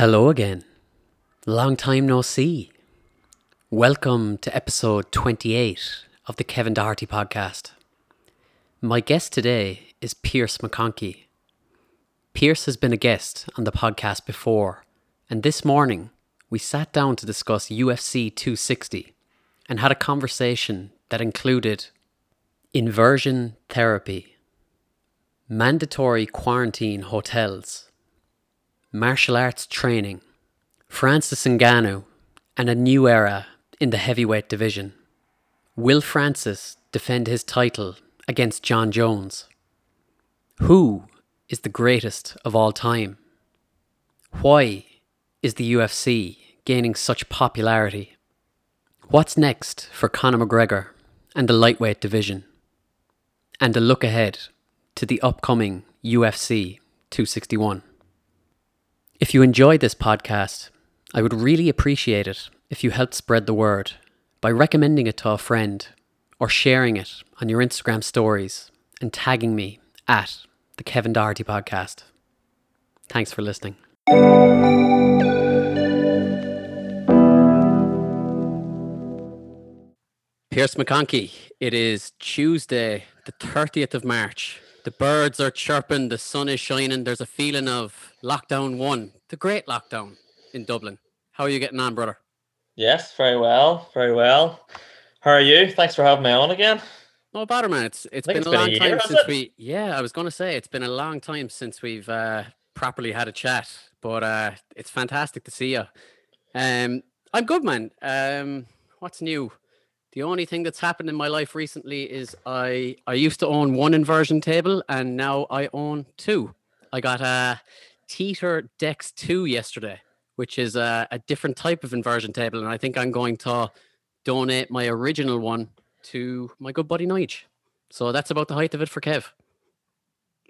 Hello again. Long time no see. Welcome to episode 28 of the Kevin Doherty podcast. My guest today is Pearce McKonkey. Pearce has been a guest on the podcast before, and this morning we sat down to discuss UFC 260 and had a conversation that included inversion therapy, mandatory quarantine hotels, martial arts training, Francis Ngannou, and a new era in the heavyweight division. Will Francis defend his title against Jon Jones? Who is the greatest of all time? Why is the UFC gaining such popularity? What's next for Conor McGregor and the lightweight division? And a look ahead to the upcoming UFC 261. If you enjoyed this podcast, I would really appreciate it if you helped spread the word by recommending it to a friend or sharing it on your Instagram stories and tagging me at the Kevin Doherty Podcast. Thanks for listening. Pearce McKonkey, it is Tuesday, the 30th of March. The birds are chirping, the sun is shining. There's a feeling of lockdown one, the great lockdown in Dublin. How are you getting on, brother? Yes, very well, very well. How are you? Thanks for having me on again. No bother, man. It's it's been think a it's been a long year, time since it? we. Yeah, I was gonna say it's been a long time since we've uh, properly had a chat. But uh, it's fantastic to see you. Um, I'm good, man. Um, what's new? The only thing that's happened in my life recently is I I used to own one inversion table and now I own two. I got a Teeter Dex 2 yesterday, which is a, a different type of inversion table, and I think I'm going to donate my original one to my good buddy Nige. So that's about the height of it for Kev.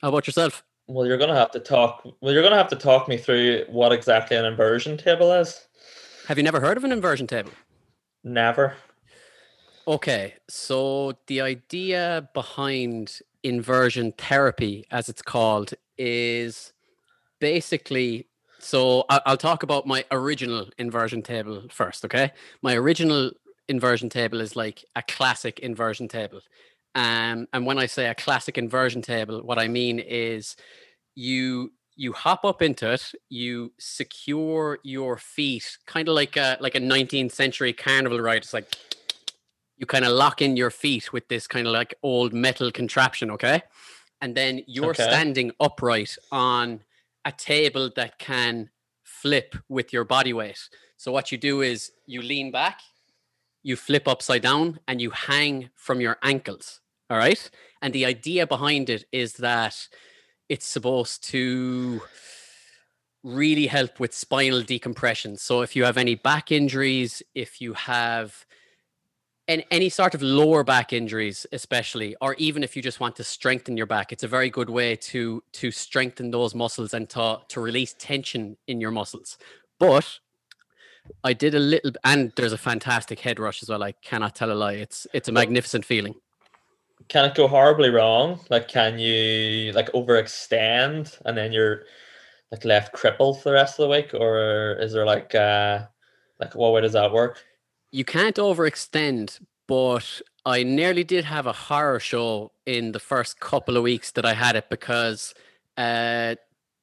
How about yourself? Well, you're gonna have to talk. Well, you're gonna have to talk me through what exactly an inversion table is. Have you never heard of an inversion table? Never. Okay, so the idea behind inversion therapy, as it's called, is basically so I'll talk about my original inversion table first, okay? My original inversion table is like a classic inversion table. Um, and when I say a classic inversion table, what I mean is you you hop up into it, you secure your feet, kind of like a like a 19th century carnival ride. It's like you kind of lock in your feet with this kind of like old metal contraption, okay? And then you're Okay. standing upright on a table that can flip with your body weight. So what you do is you lean back, you flip upside down, and you hang from your ankles. All right. And the idea behind it is that it's supposed to really help with spinal decompression. So if you have any back injuries, if you have and any sort of lower back injuries especially or even if you just want to strengthen your back it's a very good way to to strengthen those muscles and to to release tension in your muscles but i did a little and there's a fantastic head rush as well i cannot tell a lie it's it's a magnificent feeling Can it go horribly wrong? Like, can you like overextend and then you're like left crippled for the rest of the week, or is there like uh like what way does that work? You can't overextend but i nearly did have a horror show in the first couple of weeks that i had it because uh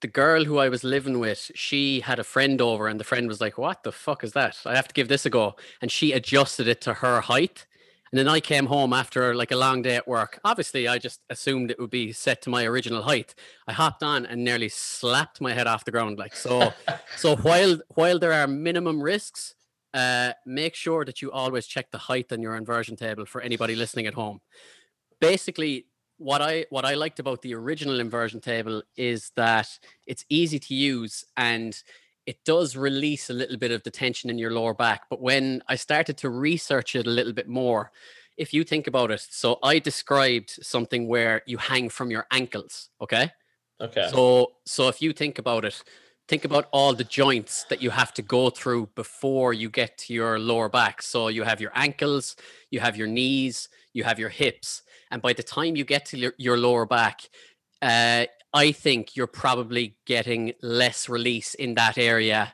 the girl who i was living with she had a friend over and the friend was like what the fuck is that? I have to give this a go. And she adjusted it to her height. And then i came home after like a long day at work. Obviously i just assumed it would be set to my original height. I hopped on and nearly slapped my head off the ground like so so while while there are minimum risks uh, make sure that you always check the height on your inversion table for anybody listening at home. Basically, what I what I liked about the original inversion table is that it's easy to use and it does release a little bit of the tension in your lower back. But when I started to research it a little bit more, if you think about it, so I described something where you hang from your ankles, okay? Okay. So so if you think about it, think about all the joints that you have to go through before you get to your lower back. So you have your ankles, you have your knees, you have your hips, and by the time you get to your, your lower back, uh, I think you're probably getting less release in that area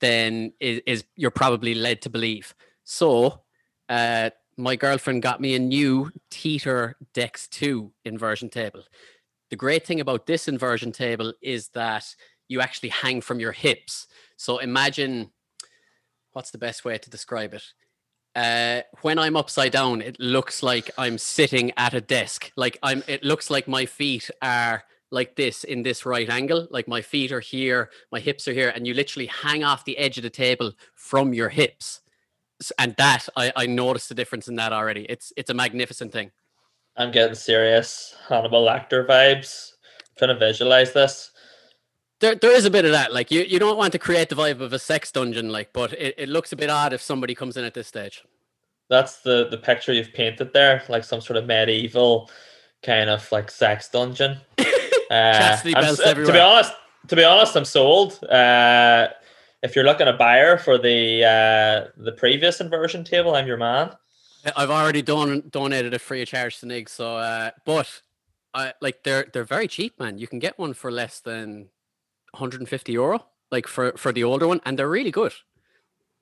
than is, is you're probably led to believe. So, uh, my girlfriend got me a new Teeter Dex 2 inversion table. The great thing about this inversion table is that you actually hang from your hips. So imagine what's the best way to describe it? Uh, when I'm upside down, it looks like I'm sitting at a desk. Like I'm, it looks like my feet are like this in this right angle. Like my feet are here, my hips are here, and you literally hang off the edge of the table from your hips and that I, I noticed the difference in that already. It's it's a magnificent thing. I'm getting serious Hannibal Lecter vibes. I'm trying to visualize this. There, there is a bit of that. Like you, you don't want to create the vibe of a sex dungeon, like, but it, it looks a bit odd if somebody comes in at this stage. That's the the picture you've painted there, like some sort of medieval kind of like sex dungeon. uh, to be honest, to be honest, I'm sold. Uh, if you're looking a buyer for the uh, the previous inversion table, I'm your man. I've already done donated it free of charge to Nig, so uh, but I like they're they're very cheap, man. You can get one for less than 150 euro, like for for the older one, and they're really good.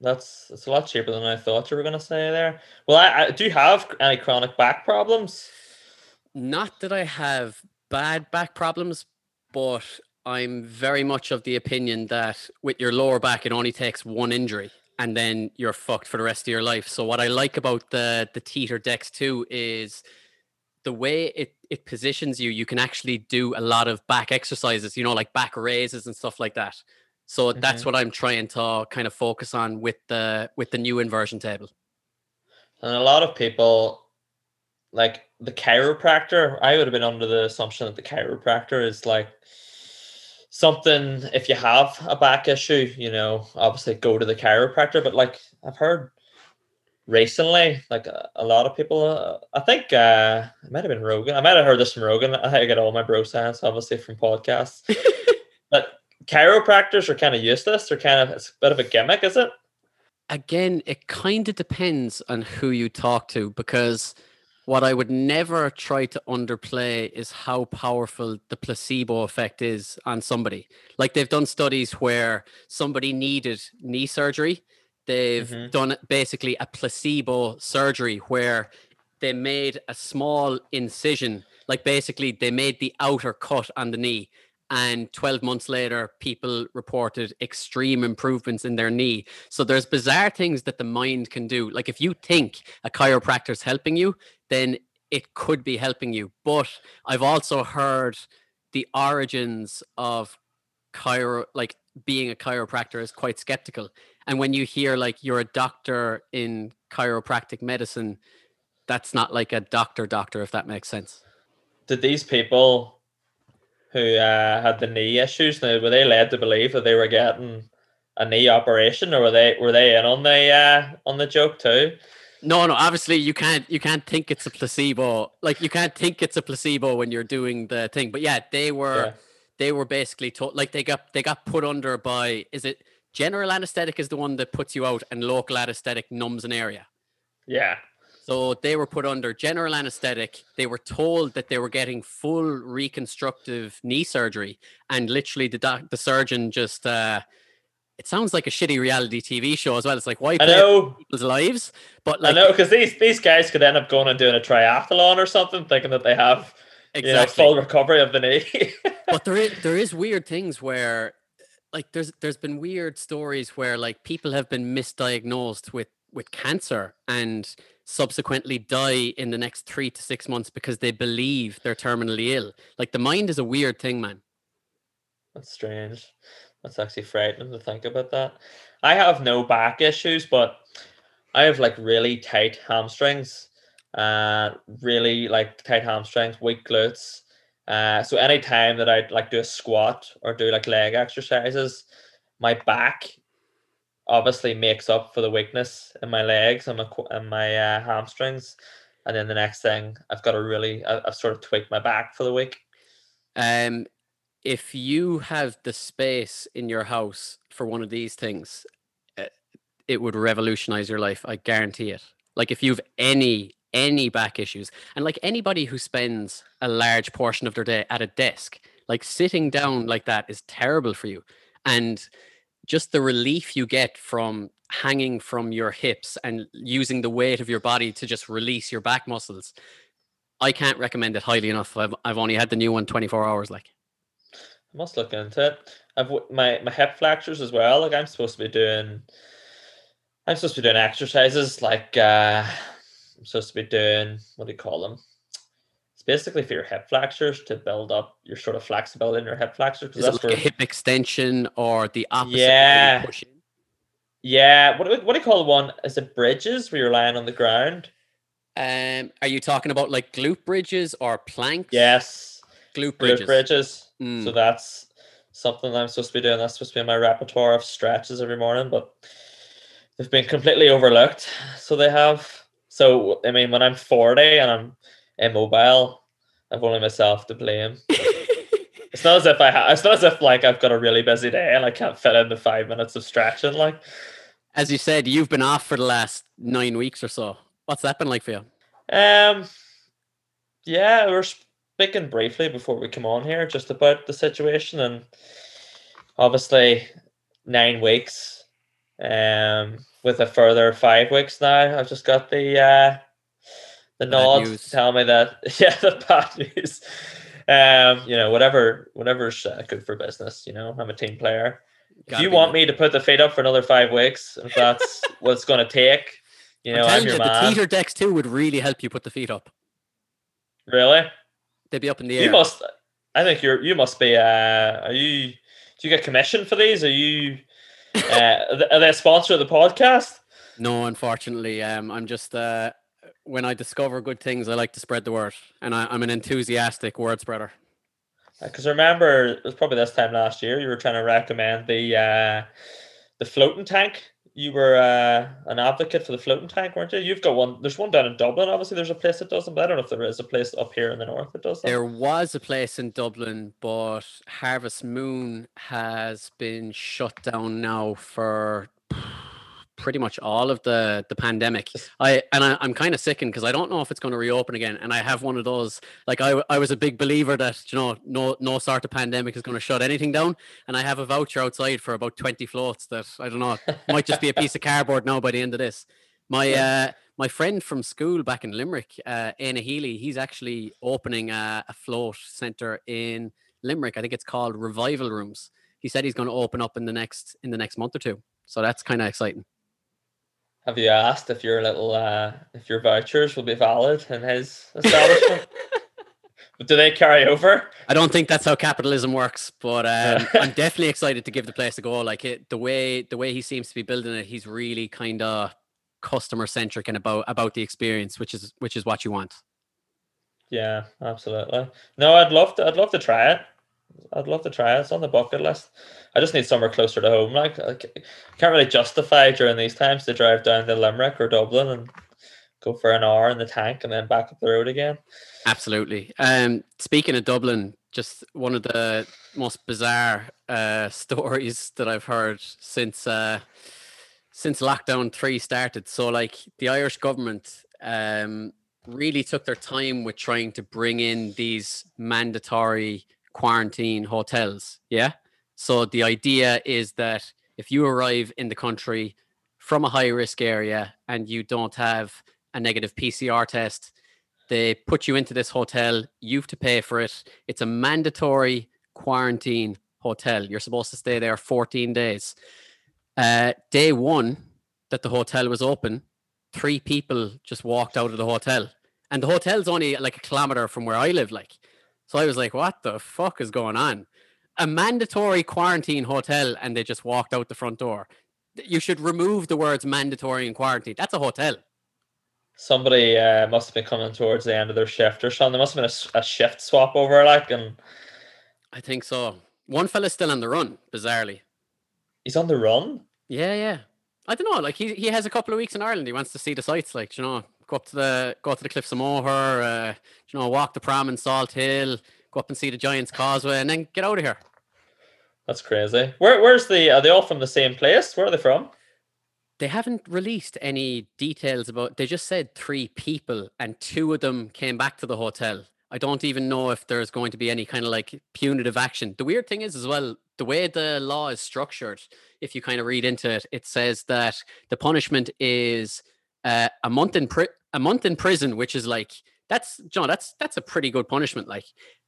That's it's a lot cheaper than I thought you were gonna say there. Well, I, I do you have any chronic back problems? Not that I have bad back problems, but I'm very much of the opinion that with your lower back, it only takes one injury and then you're fucked for the rest of your life. So what I like about the the Teeter Dex 2 is the way it it positions you. You can actually do a lot of back exercises, you know, like back raises and stuff like that. So mm-hmm. that's what I'm trying to kind of focus on with the with the new inversion table. And a lot of people like the chiropractor. I would have been under the assumption that the chiropractor is like something if you have a back issue, you know, obviously go to the chiropractor. But like I've heard recently, like a, a lot of people, uh, I think uh, it might have been Rogan. I might have heard this from Rogan. I, I get all my bro science obviously from podcasts. but chiropractors are kind of useless. They're kind of it's a bit of a gimmick, is it? Again, it kind of depends on who you talk to because what I would never try to underplay is how powerful the placebo effect is on somebody. Like they've done studies where somebody needed knee surgery. They've mm-hmm. done basically a placebo surgery where they made a small incision, like basically they made the outer cut on the knee and 12 months later people reported extreme improvements in their knee. So there's bizarre things that the mind can do. Like if you think a chiropractor is helping you then it could be helping you. But i've also heard the origins of chiro like being a chiropractor is quite skeptical and when you hear like you're a doctor in chiropractic medicine that's not like a doctor doctor if that makes sense did these people who uh, had the knee issues. Now, were they led to believe that they were getting a knee operation, or were they were they in on the uh, on the joke too? No, no. Obviously, you can't you can't think it's a placebo. Like you can't think it's a placebo when you're doing the thing. But yeah, they were yeah. they were basically told like they got they got put under by is it general anesthetic is the one that puts you out and local anesthetic numbs an area. Yeah. So they were put under general anesthetic. They were told that they were getting full reconstructive knee surgery, and literally the doc- the surgeon just. Uh, it sounds like a shitty reality TV show as well. It's like why play people's lives? But like, I know because these these guys could end up going and doing a triathlon or something, thinking that they have exactly. you know, full recovery of the knee. but there is, there is weird things where like there's there's been weird stories where like people have been misdiagnosed with with cancer and subsequently die in the next three to six months because they believe they're terminally ill. Like the mind is a weird thing, man. That's strange. That's actually frightening to think about that. I have no back issues, but I have like really tight hamstrings, uh, really like tight hamstrings, weak glutes. Uh, so anytime that I'd like do a squat or do like leg exercises, my back obviously makes up for the weakness in my legs and my and my uh, hamstrings. And then the next thing, I've got to really, I've sort of tweaked my back for the week. Um, if you have the space in your house for one of these things, uh, it would revolutionize your life. I guarantee it. Like if you've any any back issues, and like anybody who spends a large portion of their day at a desk, Like sitting down like that is terrible for you. And just the relief you get from hanging from your hips and using the weight of your body to just release your back muscles. I can't recommend it highly enough. I've, I've only had the new one 24 hours like. I must look into it. I've my my hip flexors as well. Like I'm supposed to be doing I'm supposed to be doing exercises like uh I'm supposed to be doing what do you call them? It's basically for your hip flexors to build up your sort of flexibility in your hip flexors. Is that's like a hip extension or the opposite? Yeah. Yeah. What, what do you call the one? Is it bridges where you're lying on the ground? Um, are you talking about like glute bridges or planks? Yes. Glute bridges. Glute bridges. Mm. So that's something that I'm supposed to be doing. That's supposed to be in my repertoire of stretches every morning, but they've been completely overlooked. So they have. So I mean, when I'm 40 and I'm immobile, I've only myself to blame. it's not as if I ha- it's not as if like I've got a really busy day and I can't fit in the five minutes of stretching. Like, as you said, you've been off for the last nine weeks or so. What's that been like for you? Um, yeah, we're speaking briefly before we come on here just about the situation, and obviously nine weeks, um, with a further five weeks now. I've just got the uh, the nod to tell me that yeah, the bad news. Um, you know, whatever, whatever's uh, good for business. You know, I'm a team player. Gotta if you want me to put the feet up for another five weeks, if that's what it's going to take, you know, I'm, I'm your you, man. The Teeter Dex 2 would really help you put the feet up. Really? They'd be up in the air. You must. I think you're. You must be. Uh, are you? Do you get commission for these? Are you? Uh, are they a sponsor of the podcast? No, unfortunately. Um, I'm just. Uh, when I discover good things, I like to spread the word, and I, am an enthusiastic word spreader. Because uh, remember, it was probably this time last year you were trying to recommend the uh, the floating tank you were uh, an advocate for the floating tank, weren't you? You've got one. There's one down in Dublin. Obviously, there's a place that does them, but I don't know if there is a place up here in the north that does them. There was a place in Dublin, but Harvest Moon has been shut down now for pretty much all of the the pandemic. I and I, am kind of sickened because I don't know if it's going to reopen again. And I have one of those like I I was a big believer that you know no no sort of pandemic is going to shut anything down. And I have a voucher outside for about 20 floats that I don't know might just be a piece of cardboard now by the end of this. My uh my friend from school back in Limerick, uh, Anna Healy, he's actually opening a, a float center in Limerick. I think it's called Revival Rooms. He said he's going to open up in the next in the next month or two. So that's kind of exciting. Have you asked if your little uh, if your vouchers will be valid in his establishment? but do they carry over? I don't think that's how capitalism works, but um, I'm definitely excited to give the place a go. Like it, the way the way he seems to be building it, he's really kind of customer centric and about about the experience, which is which is what you want. Yeah, absolutely. No, I'd love to. I'd love to try it. I'd love to try it. It's on the bucket list. I just need somewhere closer to home. Like I can't really justify during these times to drive down to Limerick or Dublin and go for an hour in the tank and then back up the road again. Absolutely. Um, speaking of Dublin, just one of the most bizarre uh, stories that I've heard since uh, since lockdown three started. So, like the Irish government um, really took their time with trying to bring in these mandatory quarantine hotels. Yeah. So the idea is that if you arrive in the country from a high risk area and you don't have a negative PCR test, they put you into this hotel. You have to pay for it. It's a mandatory quarantine hotel. You're supposed to stay there 14 days. Uh, day one that the hotel was open, three people just walked out of the hotel. And the hotel's only like a kilometer from where I live. Like, so I was like, what the fuck is going on? A mandatory quarantine hotel and they just walked out the front door. You should remove the words mandatory and quarantine. That's a hotel. Somebody uh, must have been coming towards the end of their shift or something. There must have been a, a shift swap over, like, and I think so. One fella's still on the run, bizarrely. He's on the run. Yeah, yeah. I don't know. Like he he has a couple of weeks in Ireland. He wants to see the sights. Like you know, go up to the go to the Cliffs of Moher, uh, you know, walk the prom in Salthill, go up and see the Giants Causeway, and then get out of here. That's crazy. Where where's the? Are they all from the same place? Where are they from? They haven't released any details about. They just said three people, and two of them came back to the hotel. I don't even know if there's going to be any kind of like punitive action. The weird thing is as well, the way the law is structured, if you kind of read into it, it says that the punishment is uh, a month in pri- a month in prison, which is like that's John, that's that's a pretty good punishment. Like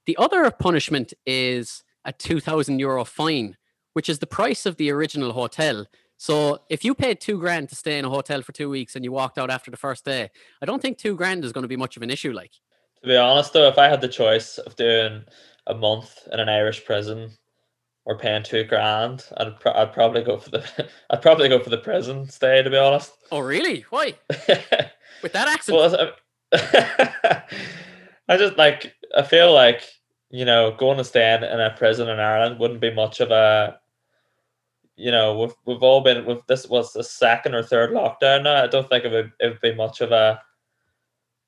the other punishment is a two thousand euro fine, which is the price of the original hotel. So if you paid two grand to stay in a hotel for two weeks and you walked out after the first day, I don't think two grand is going to be much of an issue. Like To be honest, though, if I had the choice of doing a month in an Irish prison or paying two grand, I'd, pro- I'd probably go for the I'd probably go for the prison stay. To be honest, Oh, really? Why? With that accent? well, I I just like I feel like you know going to stay in, in a prison in Ireland wouldn't be much of a you know we've we've all been with this was the second or third lockdown now. I don't think it would it would be much of a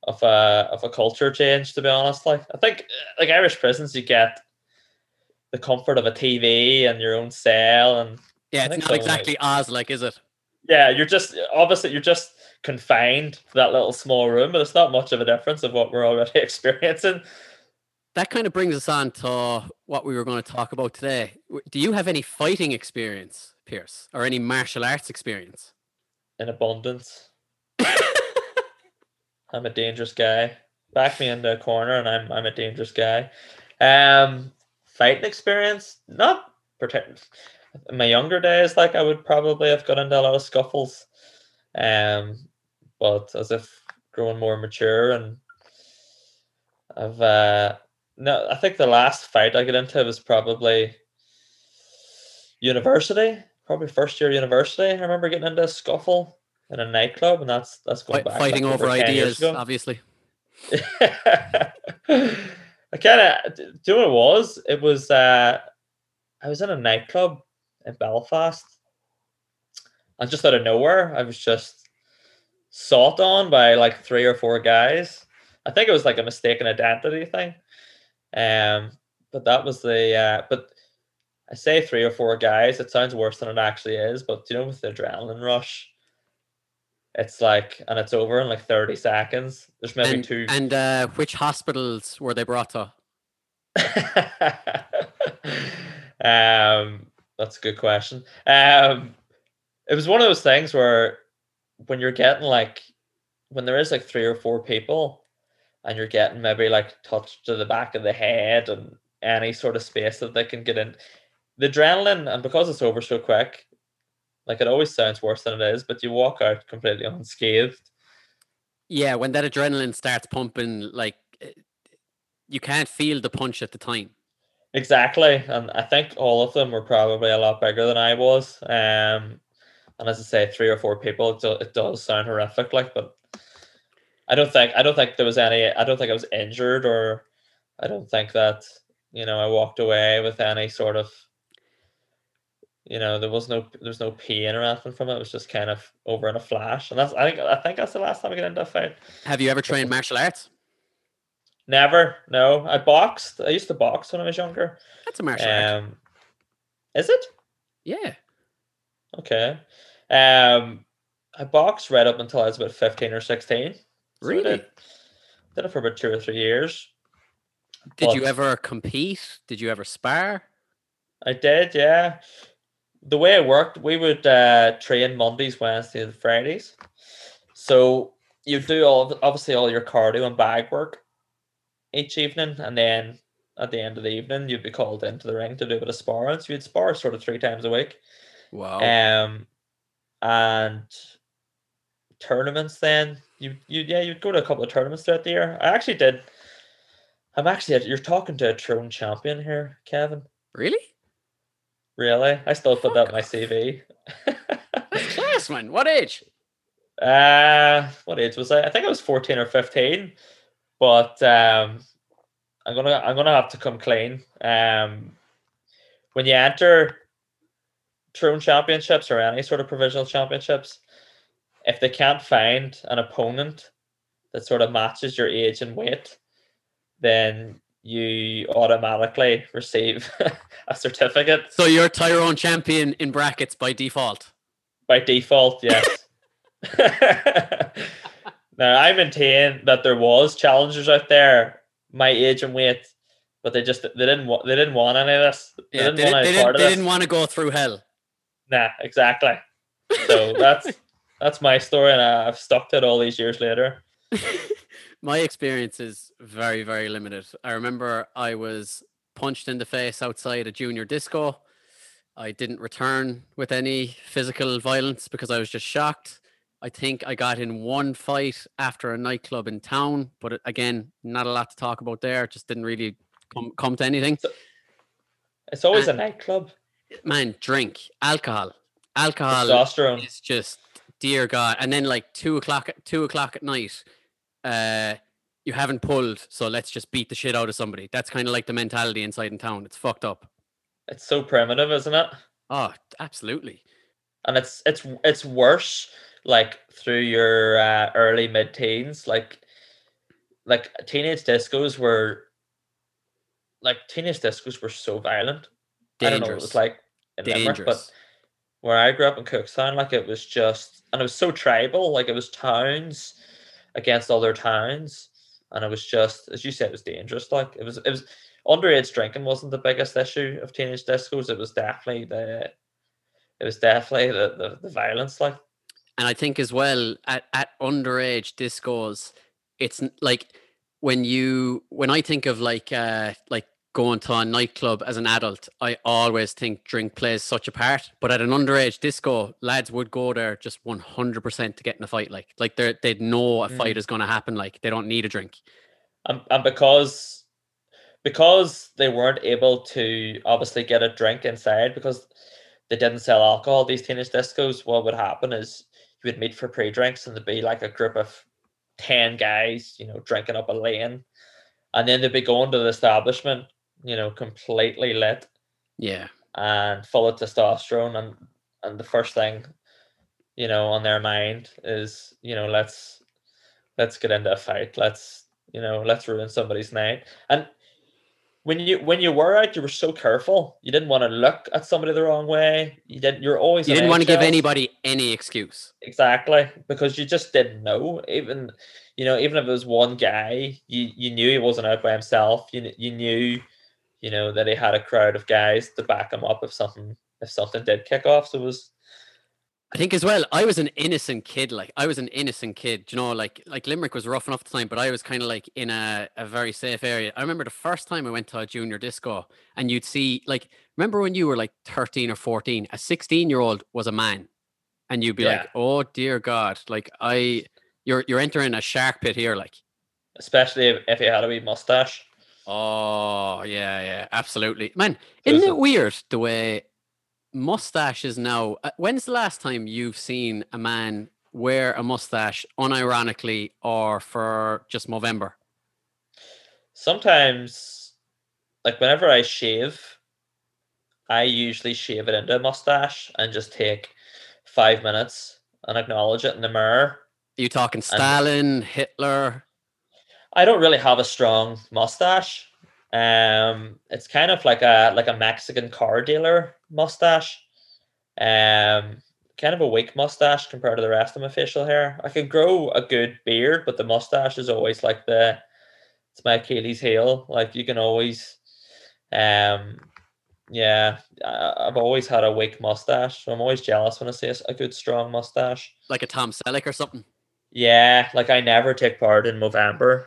of a of a culture change to be honest. Like I think like Irish prisons you get the comfort of a TV and your own cell and yeah, it's not so, like- exactly Oz, like, is it? yeah, you're just obviously you're just confined to that little small room, but it's not much of a difference of what we're already experiencing. That kind of brings us on to what we were going to talk about today. Do you have any fighting experience, Pearce, or any martial arts experience? in abundance. I'm a dangerous guy. Back me into a corner, and I'm I'm a dangerous guy. Um, fighting experience, not particular. In my younger days, like I would probably have got into a lot of scuffles. Um, but as if growing more mature and I've uh no, I think the last fight I got into was probably university, probably first year university. I remember getting into a scuffle in a nightclub, and that's that's going Fight, back fighting over 10 years ideas, obviously. I kind of do you know what it was? It was uh I was in a nightclub in Belfast, and just out of nowhere, I was just sought on by like three or four guys. I think it was like a mistaken identity thing. Um, but that was the uh, but I say three or four guys. It sounds worse than it actually is, but you know, with the adrenaline rush, it's like, and it's over in like thirty seconds. There's maybe And, two. and uh, which hospitals were they brought to? um, that's a good question. Um, it was one of those things where when you're getting like when there is like three or four people and you're getting maybe like touched to the back of the head and any sort of space that they can get in the adrenaline and because it's over so quick like it always sounds worse than it is but you walk out completely unscathed Yeah, when that adrenaline starts pumping, like eh, you can't feel the punch at the time. Exactly, and I think all of them were probably a lot bigger than I was. Um, and as I say, three or four people, it, do, it does sound horrific. Like, but I don't think I don't think there was any. I don't think I was injured, or I don't think that you know I walked away with any sort of. You know, there was no there was no pain or anything from it. It was just kind of over in a flash, and that's I think I think that's the last time I got into a fight. Have you ever trained martial arts? Never, no. I boxed. I used to box when I was younger. That's a martial art. Um, is it? Yeah. Okay. Um, I boxed right up until I was about 15 or 16. So I Really? Did, did it for about two or three years. Did you ever compete? Did you ever spar? I did, yeah. The way it worked, we would uh, train Mondays, Wednesdays, and Fridays. So you do all obviously all your cardio and bag work each evening, and then at the end of the evening, you'd be called into the ring to do a bit of sparring. So you'd spar sort of three times a week. Wow. Um, and tournaments. Then you you yeah you'd go to a couple of tournaments throughout the year. I actually did. I'm actually you're talking to a Tyrone champion here, Kevin. really? Really, I still put that in my CV. That's class, man. What age? uh, what age was I? I think I was 14 or 15. But um, I'm gonna I'm gonna have to come clean. Um, when you enter Tyrone championships or any sort of provisional championships, if they can't find an opponent that sort of matches your age and weight, then you automatically receive a certificate So you're Tyrone champion in brackets by default. by default. Yes. now I maintain that there was challengers out there my age and weight, but they just they didn't want they didn't want any of this. They Yeah, didn't they, want they, didn't, they didn't want to go through hell. Nah, exactly. So that's that's my story, and I've stuck to it all these years later. My experience is very, very limited. I remember I was punched in the face outside a junior disco. I didn't return with any physical violence because I was just shocked. I think I got in one fight after a nightclub in town, but again, not a lot to talk about there. Just didn't really come come to anything. It's always Uh, a nightclub. Man, drink alcohol. Alcohol Testosterone. it's just dear god and then like two o'clock at two o'clock at night uh you haven't pulled so let's just beat the shit out of somebody. That's kind of like the mentality inside in town. It's fucked up. It's so primitive, isn't it? oh absolutely. And it's it's it's worse like through your uh, early mid teens like like teenage discos were like teenage discos were so violent. I don't know what it was like in Limerick, but where i grew up in cookstown like it was just and it was so tribal like it was towns against other towns and it was just as you said it was dangerous. Like it was it was underage drinking wasn't the biggest issue of teenage discos. It was definitely the it was definitely the, the, the violence like. And i think as well at, at underage discos it's like when you when i think of like uh like going to a nightclub as an adult i always think drink plays such a part but at an underage disco lads would go there just 100% to get in a fight like like they they'd know a hmm. fight is going to happen like they don't need a drink. And, and because because they weren't able to obviously get a drink inside because they didn't sell alcohol these teenage discos what would happen is you would meet for pre-drinks and there'd be like a group of 10 guys you know drinking up a lane. And then they'd be going to the establishment you know completely lit yeah. and full of testosterone and and the first thing you know on their mind is you know let's let's get into a fight. Let's you know let's ruin somebody's night. And when you when you were out you were so careful. You didn't want to look at somebody the wrong way. You didn't you're always you didn't want to give anybody any excuse. Exactly because you just didn't know. Even you know even if it was one guy you you knew he wasn't out by himself. You, you knew you know that he had a crowd of guys to back him up if something if something did kick off so it was I think as well, I was an innocent kid. Like I was an innocent kid. You know, like like Limerick was rough enough at the time, but I was kind of like in a, a very safe area. I remember the first time I went to a junior disco, and you'd see like remember when you were like thirteen or fourteen, a sixteen year old was a man, and you'd be Yeah. like, oh dear God, like I, you're you're entering a shark pit here, like. especially if, if he had a wee mustache Oh yeah, yeah, absolutely, man. Isn't it weird the way mustache is now? uh, When's the last time you've seen a man wear a mustache unironically or for just Movember? sometimes like whenever i shave i usually shave it into a mustache and just take five minutes and acknowledge it in the mirror Are you talking Stalin, Hitler? I don't really have a strong mustache. Um, it's kind of like a like a Mexican car dealer mustache. Um, kind of a weak mustache compared to the rest of my facial hair. I could grow a good beard, but the mustache is always like the it's my Achilles heel. Like you can always, um, yeah, I've always had a weak mustache, so I'm always jealous when I see a good strong mustache. Like a Tom Selleck or something? Yeah, like I never take part in Movember.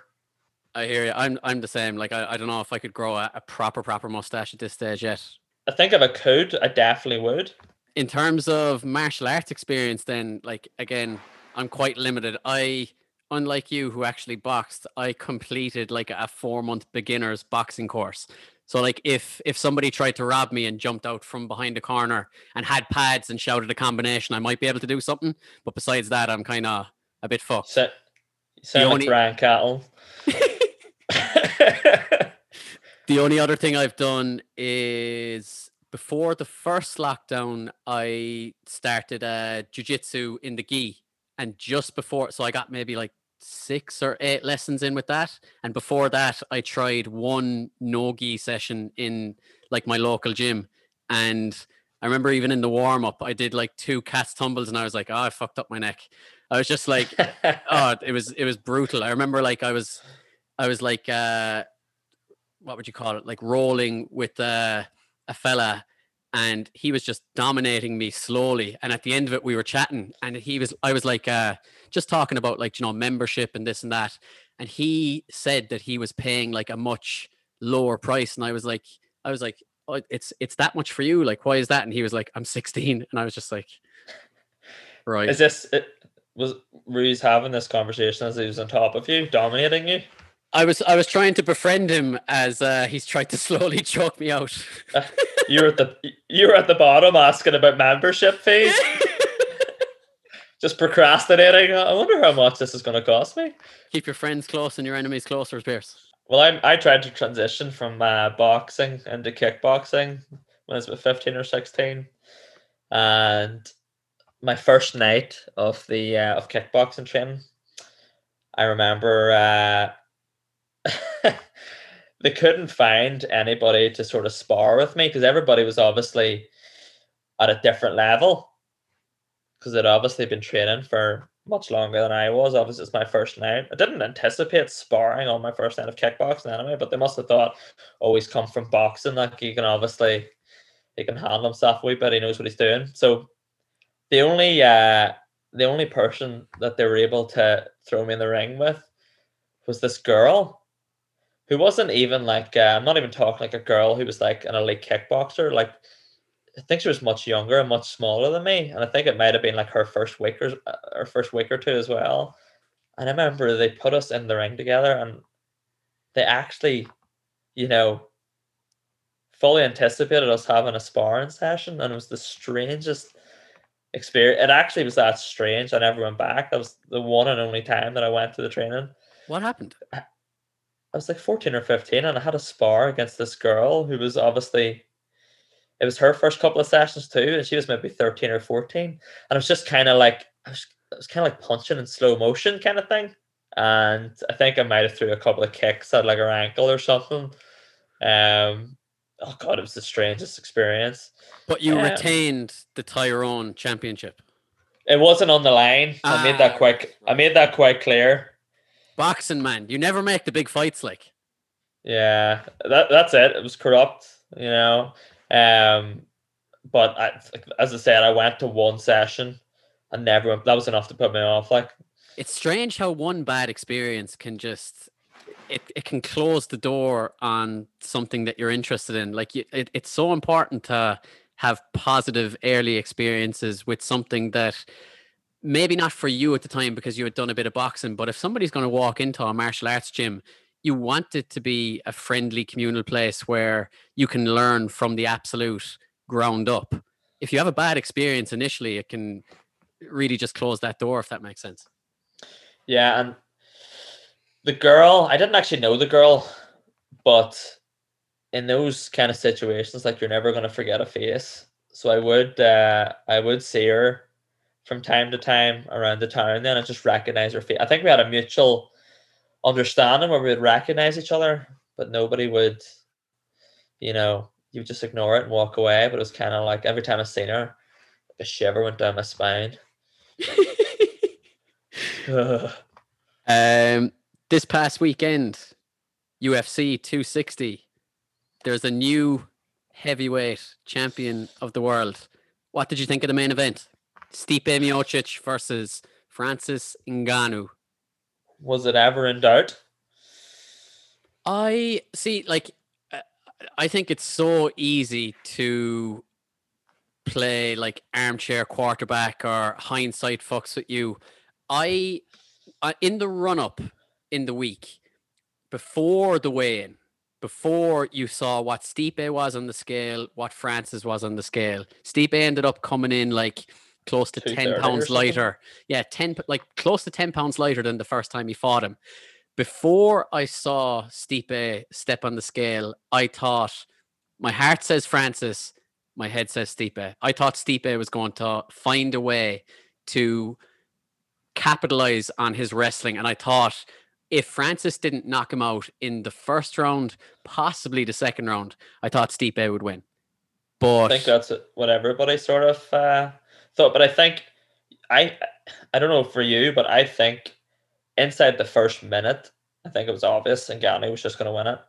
I hear you. I'm I'm the same. Like I, I don't know if I could grow a, a proper proper mustache at this stage yet. I think if I could, I definitely would. in terms of martial arts experience then like again i'm quite limited i unlike you who actually boxed i completed like a four month beginners boxing course so like if if somebody tried to rob me and jumped out from behind a corner and had pads and shouted a combination i might be able to do something but besides that i'm kind of a bit fucked So, sound only- Brian Cattle. The only other thing I've done is before the first lockdown, I started uh, jujitsu in the gi, and just before, so I got maybe like six or eight lessons in with that, and before that, I tried one no gi session in like my local gym, and I remember even in the warm up, I did like two cats tumbles, and I was like, oh, I fucked up my neck. I was just like, oh it was it was brutal i remember like i was i was like uh what would you call it? Like rolling with uh, a fella and he was just dominating me slowly. And at the end of it we were chatting and he was i was like uh just talking about like you know membership and this and that. And he said that he was paying like a much lower price. And i was like i was like oh, it's it's that much for you? Like why is that? And he was like i'm 16 and i was just like right. Is this it was Ruiz having this conversation as he was on top of you, dominating you? I was i was trying to befriend him as uh he's tried to slowly choke me out you're at the you were at the bottom asking about membership fees, just procrastinating. I wonder how much this is going to cost me. keep your friends close and your enemies closer pearce Well, I I tried to transition from uh, boxing into kickboxing when I was about fifteen or sixteen, and my first night of the uh, of kickboxing training, I remember uh, they couldn't find anybody to sort of spar with me because everybody was obviously at a different level because they'd obviously been training for much longer than I was. Obviously, it's my first night. I didn't anticipate sparring on my first night of kickboxing anyway, but they must have thought, oh, he's come from boxing. Like he can obviously he can handle himself a wee bit. He knows what he's doing. So the only uh the only person that they were able to throw me in the ring with was this girl who wasn't even like uh, I'm not even talking like a girl who was like an elite kickboxer. Like I think she was much younger and much smaller than me, and I think it might have been like her first week or uh, her first week or two as well. And I remember they put us in the ring together, and they actually, you know, fully anticipated us having a sparring session, and it was the strangest experience. It actually was that strange. I never went back. That was the one and only time that I went to the training. what happened I was like 14 or 15 and I had a spar against this girl who was obviously it was her first couple of sessions too, and she was maybe 13 or 14. And it was just kind of like I was, it was kind of like punching in slow motion kind of thing. And I think I might have threw a couple of kicks at like her ankle or something. Um oh god, it was the strangest experience. But you Um, retained the Tyrone championship. It wasn't on the line. I made Ah, that quite I made that quite clear. Boxing man, you never make the big fights like. Yeah, that that's it. It was corrupt, you know. Um, but I, as I said, I went to one session and never went. That was enough to put me off. Like, It's strange how one bad experience can just it, it can close the door on something that you're interested in. Like you, it, it's so important to have positive early experiences with something that maybe not for you at the time because you had done a bit of boxing, but if somebody's going to walk into a martial arts gym, you want it to be a friendly communal place where you can learn from the absolute ground up. If you have a bad experience initially, it can really just close that door, if that makes sense. yeah, and the girl, I didn't actually know the girl, but in those kind of situations, like you're never going to forget a face. So I would, uh, I would see her from time to time around the town. Then I just recognize her face. I think we had a mutual understanding where we would recognize each other, but nobody would, you know, you would just ignore it and walk away. But it was kind of like every time I seen her, a shiver went down my spine. um, this past weekend, UFC 260, there's a new heavyweight champion of the world. What did you think of the main event? Stipe Miocic versus Francis Ngannou. was it ever in doubt? I see, like, uh, I think it's so easy to play like armchair quarterback or hindsight fucks with you. I, I in the run up in the week before the weigh in, before you saw what Stipe was on the scale, what Francis was on the scale, Stipe ended up coming in like close to 10 pounds lighter. Yeah, 10 like close to 10 pounds lighter than the first time he fought him. Before I saw Stipe step on the scale, I thought my heart says Francis, my head says Stipe. I thought Stipe was going to find a way to capitalize on his wrestling. And I thought if Francis didn't knock him out in the first round, possibly the second round, I thought Stipe would win. But I think that's what everybody sort of uh, thought. But I think I I don't know for you, but I think inside the first minute, I think it was obvious Ngannou was just going to win it.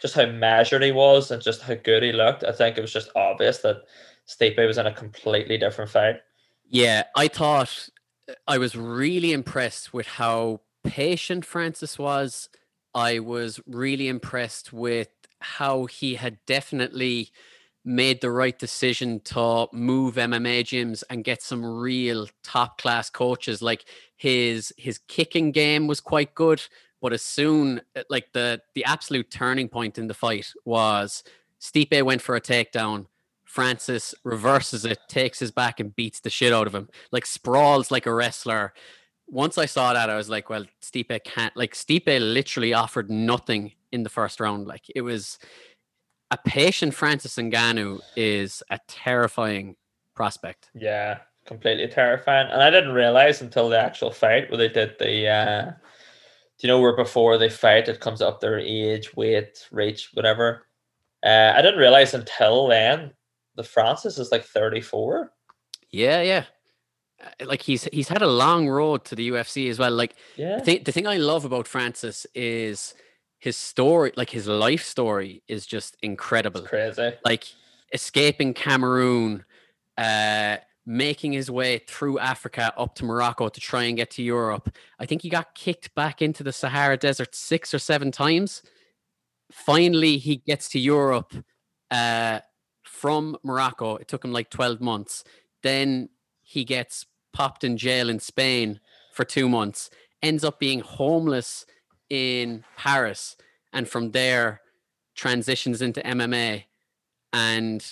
just how measured he was and just how good he looked, I think it was just obvious that Stipe was in a completely different fight. Yeah, I thought I was really impressed with how patient Francis was. I was really impressed with how he had definitely made the right decision to move MMA gyms and get some real top class coaches. Like his his kicking game was quite good, but as soon like the the absolute turning point in the fight was Stipe went for a takedown. Francis reverses it, takes his back and beats the shit out of him. Like sprawls like a wrestler. Once I saw that, I was like, well, Stipe can't like Stipe literally offered nothing in the first round. Like it was a patient Francis Ngannou is a terrifying prospect. Yeah, completely terrifying. And I didn't realize until the actual fight where they did the uh do you know where before they fight it comes up their age, weight, reach, whatever. Uh I didn't realize until then the Francis is like 34. Yeah, yeah. Uh, like he's he's had a long road to the UFC as well. Like yeah. the, the thing I love about Francis is his story, like his life story, is just incredible. It's crazy. Like escaping Cameroon, uh, making his way through Africa up to Morocco to try and get to Europe. I think he got kicked back into the Sahara Desert six or seven times. Finally, he gets to Europe uh, from Morocco. It took him like 12 months. Then he gets popped in jail in Spain for two months, ends up being homeless in Paris, and from there transitions into MMA. And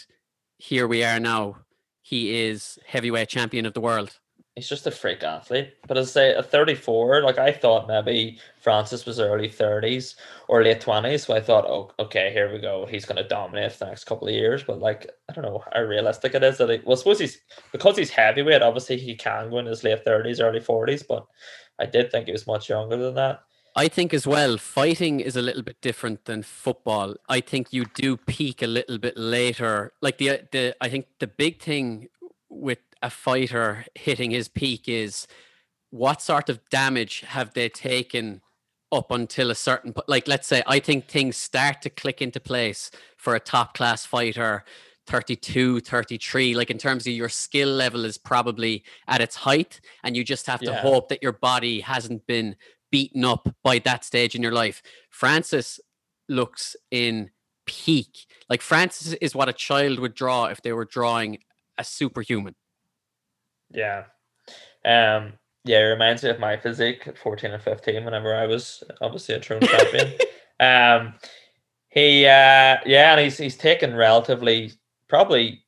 here we are now. He is heavyweight champion of the world. He's just a freak athlete. But as I say, at 34, like I thought maybe Francis was early 30s or late 20s. So I thought, oh, okay, here we go. He's going to dominate the next couple of years. But like, I don't know how realistic it is that he, well, suppose he's, because he's heavyweight, obviously he can go in his late 30s, early 40s. But I did think he was much younger than that. I think as well, fighting is a little bit different than football. I think you do peak a little bit later. Like the the I think the big thing with a fighter hitting his peak is what sort of damage have they taken up until a certain point? like let's say I think things start to click into place for a top class fighter 32 33 like in terms of your skill level is probably at its height and you just have to Yeah. hope that your body hasn't been beaten up by that stage in your life. Francis looks in peak. Like Francis is what a child would draw if they were drawing a superhuman. Yeah. Um, yeah, it reminds me of my physique at 14 and 15 whenever I was obviously a Throne champion. um, he, uh, yeah, and he's, he's taken relatively probably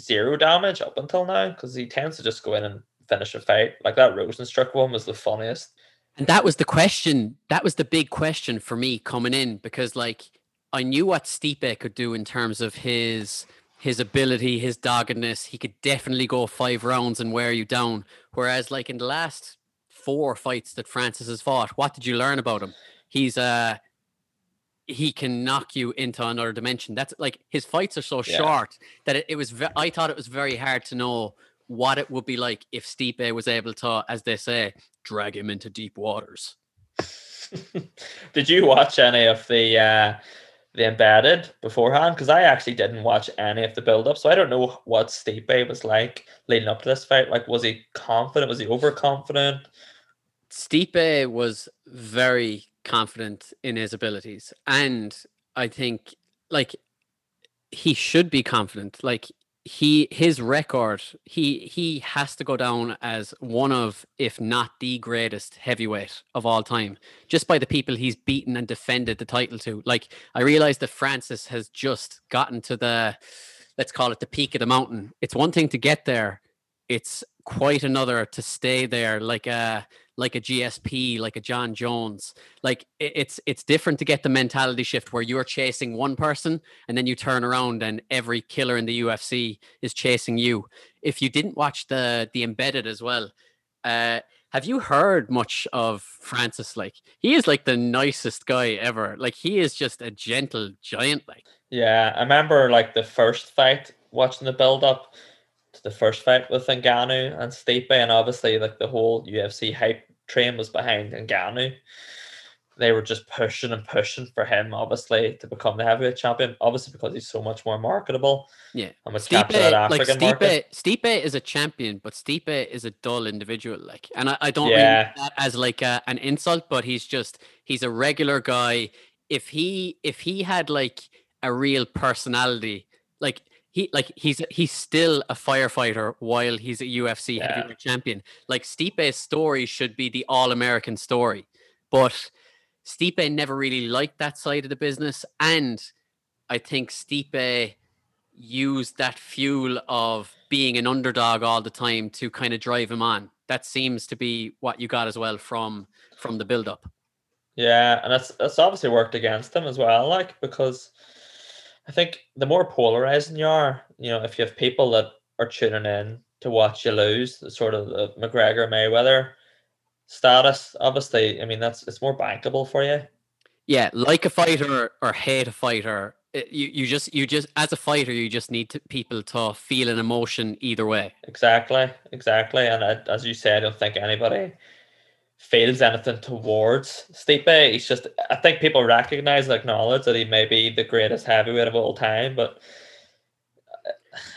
zero damage up until now because he tends to just go in and finish a fight. Like that Rozenstruik one was the funniest. And that was the question. That was the big question for me coming in because like I knew what Stipe could do in terms of his his ability, his doggedness. He could definitely go five rounds and wear you down. Whereas like in the last four fights that Francis has fought, what did you learn about him? He's uh he can knock you into another dimension. That's like his fights are so Yeah. short that it, it was ve- I thought it was very hard to know what it would be like if Stipe was able to, as they say, drag him into deep waters. Did you watch any of the uh, the embedded beforehand? Because I actually didn't watch any of the build up, so I don't know what Stipe was like leading up to this fight. Like, was he confident? Was he overconfident? Stipe was very confident in his abilities, and I think like he should be confident. Like he his record, he he has to go down as one of, if not the greatest heavyweight of all time, just by the people he's beaten and defended the title to. Like I realize that Francis has just gotten to the let's call it the peak of the mountain. It's one thing to get there. It's quite another to stay there like a like a GSP, like a Jon Jones. Like it's it's different to get the mentality shift where you're chasing one person and then you turn around and every killer in the UFC is chasing you. If you didn't watch the the embedded as well, uh, have you heard much of Francis? Like he is like the nicest guy ever. Like he is just a gentle giant. Like Yeah, I remember like the first fight, watching the build up to the first fight with Ngannou and Stipe, and obviously like the whole UFC hype train was behind Ngannou. they were just pushing and pushing for him, obviously, to become the heavyweight champion. Obviously, because he's so much more marketable. Yeah, and would Stipe, that African like Stipe, market. Stipe is a champion, but Stipe is a dull individual. Like, and I, I don't Yeah. mean that as like a, an insult, but he's just he's a regular guy. If he if he had like a real personality, like he like he's he's still a firefighter while he's a UFC Yeah. heavyweight champion. Like Stipe's story should be the all American story, but Stipe never really liked that side of the business, and I think Stipe used that fuel of being an underdog all the time to kind of drive him on. That seems to be what you got as well from from the build up. Yeah, and that's it's obviously worked against him as well, like because I think the more polarizing you are, you know, if you have people that are tuning in to watch you lose, the sort of the McGregor Mayweather status, obviously, I mean that's it's more bankable for you. Yeah, like a fighter or hate a fighter, you you just you just as a fighter you just need to, people to feel an emotion either way. Exactly, exactly. And I, as you said, I don't think anybody feels anything towards Stipe. He's just, I think people recognize and acknowledge that he may be the greatest heavyweight of all time, but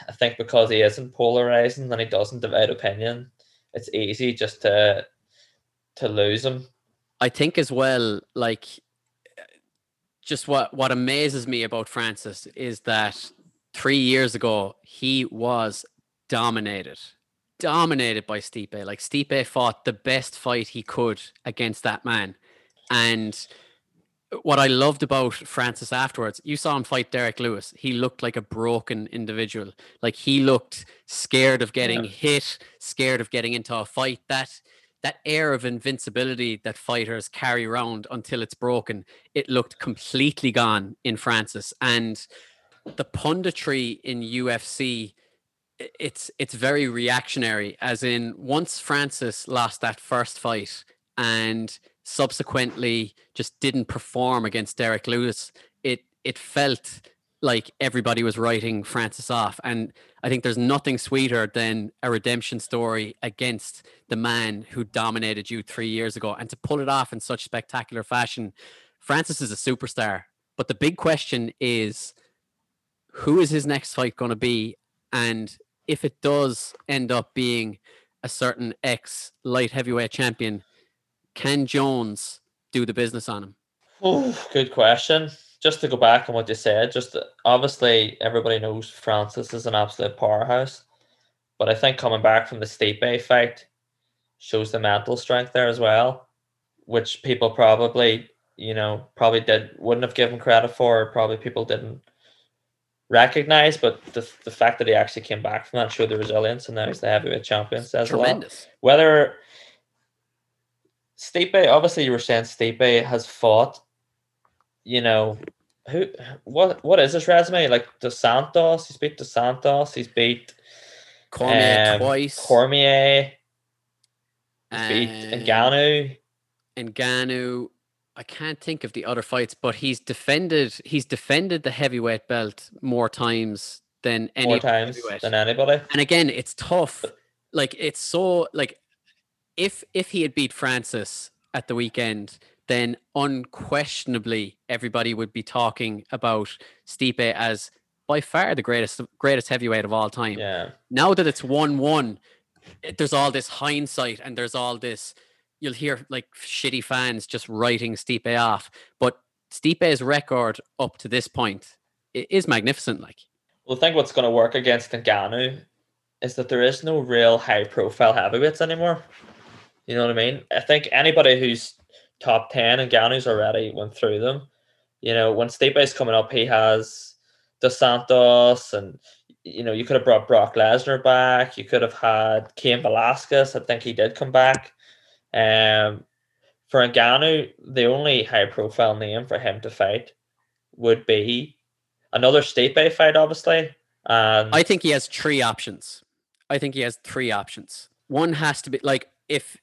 I think because he isn't polarizing and he doesn't divide opinion, it's easy just to to lose him. I think as well, like just what what amazes me about Francis is that three years ago he was dominated, dominated by Stipe. Like Stipe fought the best fight he could against that man, and what I loved about Francis afterwards, you saw him fight Derrick Lewis. He looked like a broken individual. Like he looked scared of getting Yeah. hit, scared of getting into a fight. That that air of invincibility that fighters carry around until it's broken, it looked completely gone in Francis. And the punditry in UFC, it's it's very reactionary. As in, once Francis lost that first fight and subsequently just didn't perform against Derrick Lewis, it it felt like everybody was writing Francis off. And I think there's nothing sweeter than a redemption story against the man who dominated you three years ago. And to pull it off in such spectacular fashion, Francis is a superstar. But the big question is who is his next fight going to be? And if it does end up being a certain ex light heavyweight champion, can Jones do the business on him? Ooh, good question. Just to go back on what you said, just obviously everybody knows Francis is an absolute powerhouse, but I think coming back from the Stipe fight shows the mental strength there as well, which people probably, you know, probably did wouldn't have given credit for, or probably people didn't recognize. But the the fact that he actually came back from that showed the resilience, and now he's the heavyweight champion says a lot Tremendous. whether Stipe, obviously you were saying Stipe has fought, you know, who what what is his resume? Like Dos Santos, he's beat Dos Santos, he's beat Cormier um, twice. Cormier, he's beat and Ngannou. Ngannou. I can't think of the other fights, but he's defended. He's defended the heavyweight belt more times than any more times heavyweight. than anybody. and again it's tough like it's so like if if he had beat francis at the weekend then unquestionably everybody would be talking about stipe as by far the greatest greatest heavyweight of all time Yeah. now that it's 1-1 there's all this hindsight and there's all this you'll hear like shitty fans just writing stipe off but stipe's record up to this point is magnificent like Well, I think what's going to work against Ngannou is that there is no real high profile heavyweights anymore. You know what I mean? I think anybody who's top 10 and Ngannou's already went through them. You know, when Stipe's coming up, he has Dos Santos and, you know, you could have brought Brock Lesnar back. You could have had Cain Velasquez. I think he did come back. Um, for Ngannou, the only high profile name for him to fight would be another state Stipe fight, obviously. And I think he has three options. I think he has three options. One has to be like if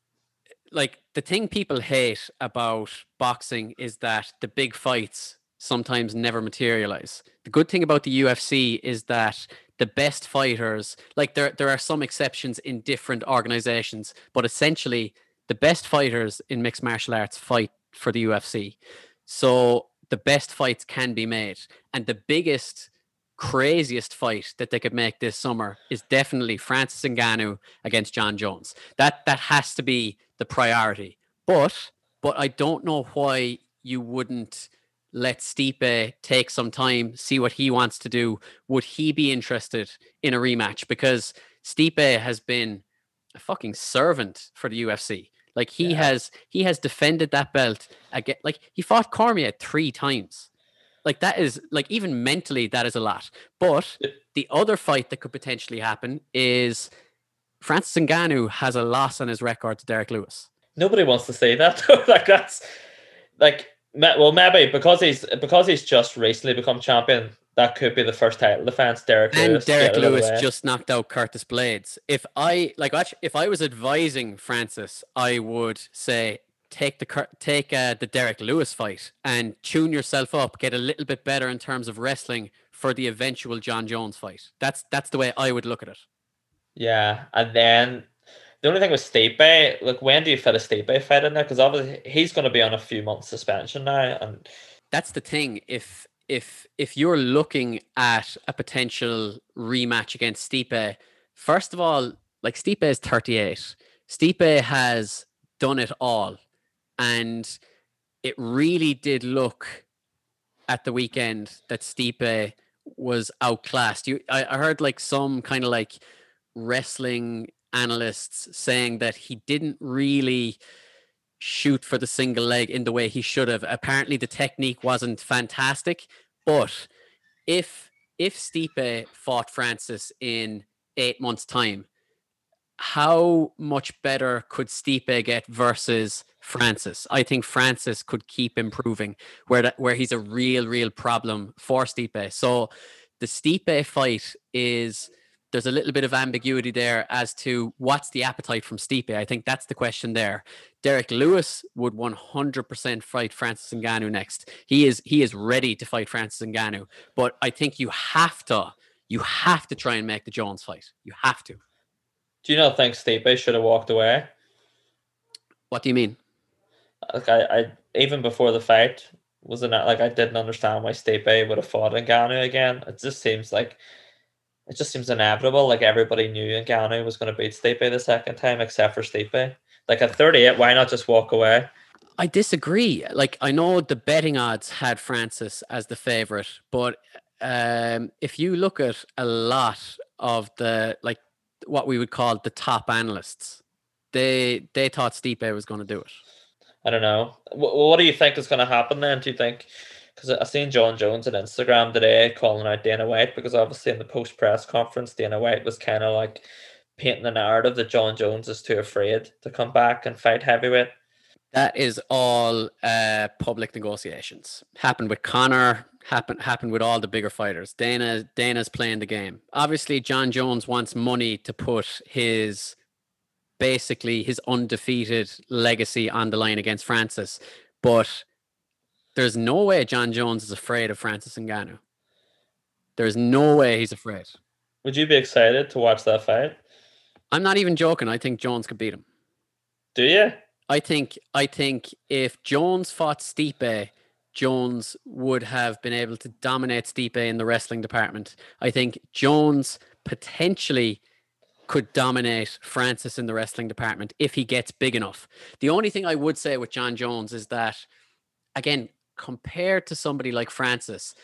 like the thing people hate about boxing is that the big fights sometimes never materialize. The good thing about the UFC is that the best fighters, like there there are some exceptions in different organizations, but essentially the best fighters in mixed martial arts fight for the UFC. So the best fights can be made. And the biggest, craziest fight that they could make this summer is definitely Francis Ngannou against Jon Jones. That that has to be the priority. But but I don't know why you wouldn't let Stipe take some time, see what he wants to do. Would he be interested in a rematch? Because Stipe has been a fucking servant for the UFC. Like he yeah. has he has defended that belt again. Like he fought Cormier three times. Like that is like even mentally that is a lot. But the other fight that could potentially happen is Francis Ngannou has a loss on his record to Derrick Lewis. Nobody wants to say that. like that's like well maybe because he's because he's just recently become champion that could be the first title defense. Derrick and Lewis Derrick Lewis just knocked out Curtis Blaydes. If I like, actually, if I was advising Francis, I would say take the take uh, the Derrick Lewis fight and tune yourself up, get a little bit better in terms of wrestling for the eventual Jon Jones fight. That's that's the way I would look at it. Yeah, and then the only thing with Stipe, like when do you fit a Stipe fight in there? Because obviously he's going to be on a few months suspension now, and that's the thing. If if if you're looking at a potential rematch against Stipe, first of all, like Stipe is 38. Stipe has done it all. And it really did look at the weekend that Stipe was outclassed. You I, I heard like some kind of like wrestling analysts saying that he didn't really shoot for the single leg in the way he should have. Apparently, the technique wasn't fantastic, but if if Stipe fought Francis in eight months' time, how much better could Stipe get versus Francis? I think Francis could keep improving, where that, where he's a real, real problem for Stipe. So the Stipe fight is there's a little bit of ambiguity there as to what's the appetite from Stipe. I think that's the question there. Derrick Lewis would 100% fight Francis Ngannou next. He is he is ready to fight Francis Ngannou, but I think you have to you have to try and make the Jones fight. You have to. Do you not think Stipe should have walked away? What do you mean? Like I, I even before the fight wasn't like I didn't understand why Stipe would have fought Ngannou again. It just seems like it just seems inevitable. Like everybody knew Ngannou was going to beat Stipe the second time, except for Stipe. Like at 38, why not just walk away? I disagree. Like I know the betting odds had Francis as the favorite, but um, if you look at a lot of the like what we would call the top analysts, they they thought Stipe was going to do it. I don't know. What, what do you think is going to happen then? Do you think because I seen Jon Jones on Instagram today calling out Dana White because obviously in the post press conference, Dana White was kind of like painting the narrative that Jon Jones is too afraid to come back and fight heavyweight. That is all uh, public negotiations. Happened with Conor. Happened happened with all the bigger fighters. Dana Dana's playing the game. Obviously, Jon Jones wants money to put his basically his undefeated legacy on the line against Francis, but there's no way Jon Jones is afraid of Francis Ngannou. There's no way he's afraid. Would you be excited to watch that fight? I'm not even joking. I think Jones could beat him. Do you? I think I think if Jones fought Stipe, Jones would have been able to dominate Stipe in the wrestling department. I think Jones potentially could dominate Francis in the wrestling department if he gets big enough. The only thing I would say with Jon Jones is that again, compared to somebody like Francis,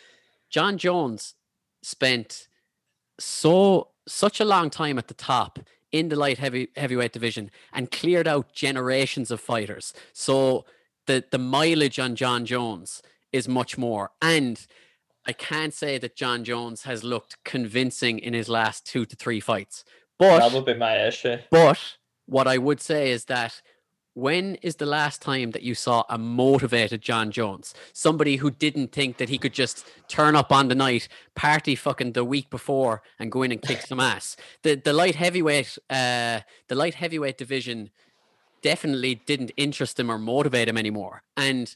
Jon Jones spent so such a long time at the top in the light heavy heavyweight division and cleared out generations of fighters. So the the mileage on Jon Jones is much more. And I can't say that Jon Jones has looked convincing in his last two to three fights. But that would be my issue. But what I would say is that when is the last time that you saw a motivated Jon Jones? Somebody who didn't think that he could just turn up on the night, party fucking the week before, and go in and kick some ass. The the light heavyweight, uh, the light heavyweight division definitely didn't interest him or motivate him anymore. And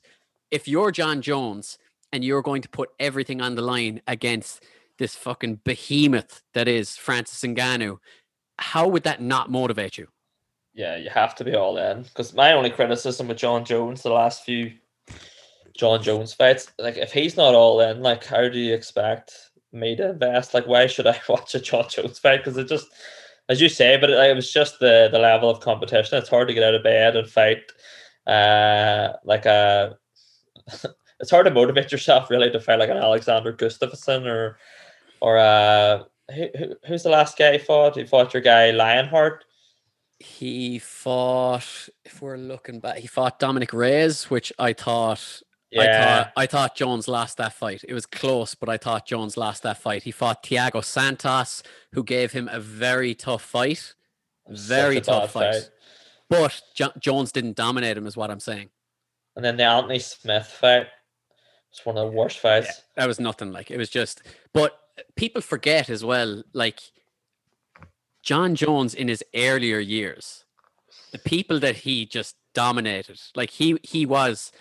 if you're Jon Jones and you're going to put everything on the line against this fucking behemoth that is Francis Ngannou, how would that not motivate you? Yeah, you have to be all in. Because my only criticism with Jon Jones the last few Jon Jones fights. Like if he's not all in, like how do you expect me to invest? Like why should I watch a Jon Jones fight? Because it just, as you say, but it, it was just the the level of competition. It's hard to get out of bed and fight. Uh, like a, it's hard to motivate yourself really to fight like an Alexander Gustafsson or or uh who, who, who's the last guy he fought? He fought your guy Lionheart. He fought, if we're looking back, he fought Dominick Reyes, which I thought yeah. I thought I thought Jones lost that fight. It was close, but I thought Jones lost that fight. He fought Thiago Santos, who gave him a very tough fight. Very tough fight. fight. But jo- Jones didn't dominate him, is what I'm saying. And then the Anthony Smith fight was one of the worst fights. Yeah, that was nothing like it was just. But people forget as well, like Jon Jones in his earlier years, the people that he just dominated, like he he was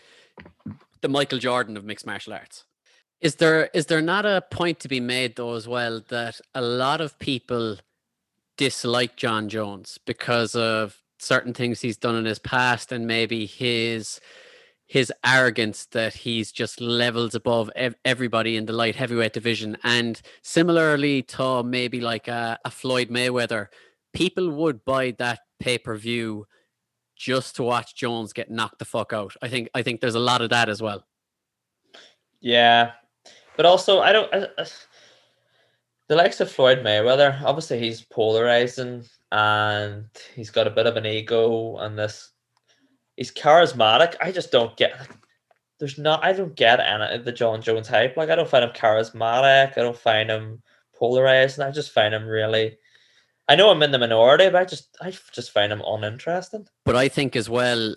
the Michael Jordan of mixed martial arts. Is there is there not a point to be made though as well that a lot of people dislike Jon Jones because of certain things he's done in his past and maybe his his arrogance that he's just levels above ev- everybody in the light heavyweight division. And similarly to maybe like a, a Floyd Mayweather, people would buy that pay per view just to watch Jones get knocked the fuck out. I think I think there's a lot of that as well. Yeah, but also I don't. I, I, the likes of Floyd Mayweather, obviously he's polarizing and he's got a bit of an ego and this he's charismatic. I just don't get. There's not. I don't get any the Jon Jones hype. Like I don't find him charismatic. I don't find him polarized, and I just find him really. I know I'm in the minority, but I just I just find him uninteresting. But I think as well,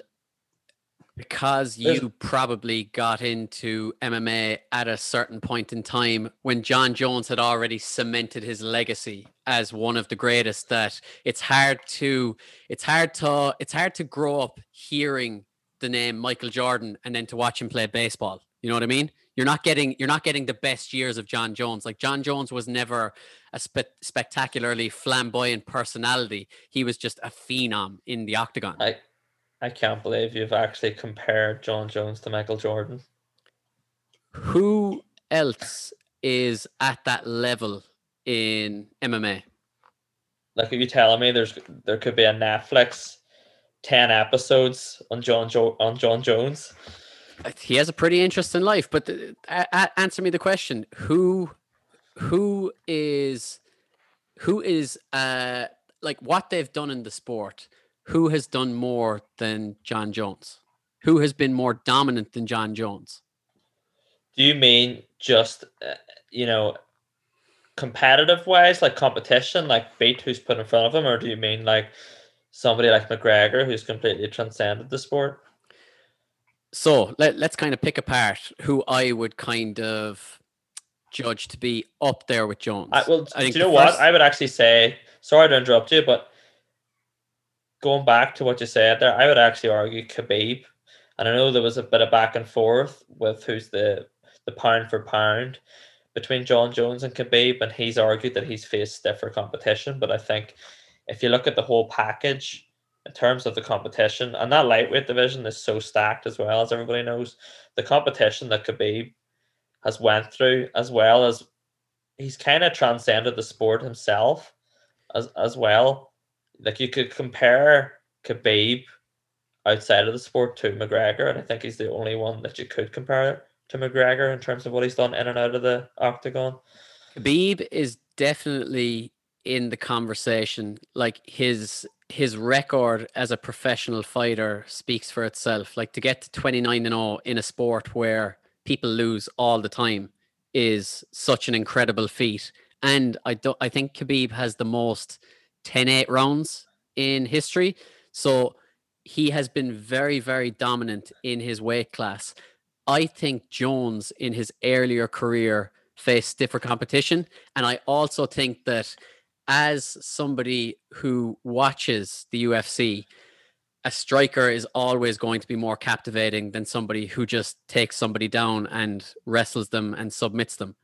because you There's, probably got into MMA at a certain point in time when Jon Jones had already cemented his legacy as one of the greatest that it's hard to it's hard to it's hard to grow up hearing the name Michael Jordan and then to watch him play baseball. You know what I mean? You're not getting you're not getting the best years of Jon Jones. Like Jon Jones was never a spe- spectacularly flamboyant personality. He was just a phenom in the octagon. I I can't believe you've actually compared Jon Jones to Michael Jordan. Who else is at that level in MMA? Like, are you telling me there's there could be a Netflix ten episodes on Jon jo- on Jon Jones? He has a pretty interesting life, but the, uh, answer me the question: Who, who is, who is, uh, like what they've done in the sport? who has done more than Jon Jones? Who has been more dominant than Jon Jones? Do you mean just uh, you know competitive wise, like competition, like beat who's put in front of him, or do you mean like somebody like McGregor who's completely transcended the sport? So let, let's kind of pick apart who I would kind of judge to be up there with Jones. I, well, I think do you know first... what? I would actually say, sorry to interrupt you, but going back to what you said there, I would actually argue Khabib. And I know there was a bit of back and forth with who's the the pound for pound between Jon Jones and Khabib, and he's argued that he's faced stiffer competition. But I think if you look at the whole package in terms of the competition, and that lightweight division is so stacked as well as everybody knows, the competition that Khabib has went through, as well as he's kind of transcended the sport himself as as well like you could compare Khabib outside of the sport to McGregor, and I think he's the only one that you could compare to McGregor in terms of what he's done in and out of the octagon. Khabib is definitely in the conversation. Like his his record as a professional fighter speaks for itself. Like to get to 29 and 0 in a sport where people lose all the time is such an incredible feat. And I don't I think Khabib has the most 10 8 rounds in history. So he has been very, very dominant in his weight class. I think Jones in his earlier career faced stiffer competition. And I also think that as somebody who watches the UFC, a striker is always going to be more captivating than somebody who just takes somebody down and wrestles them and submits them.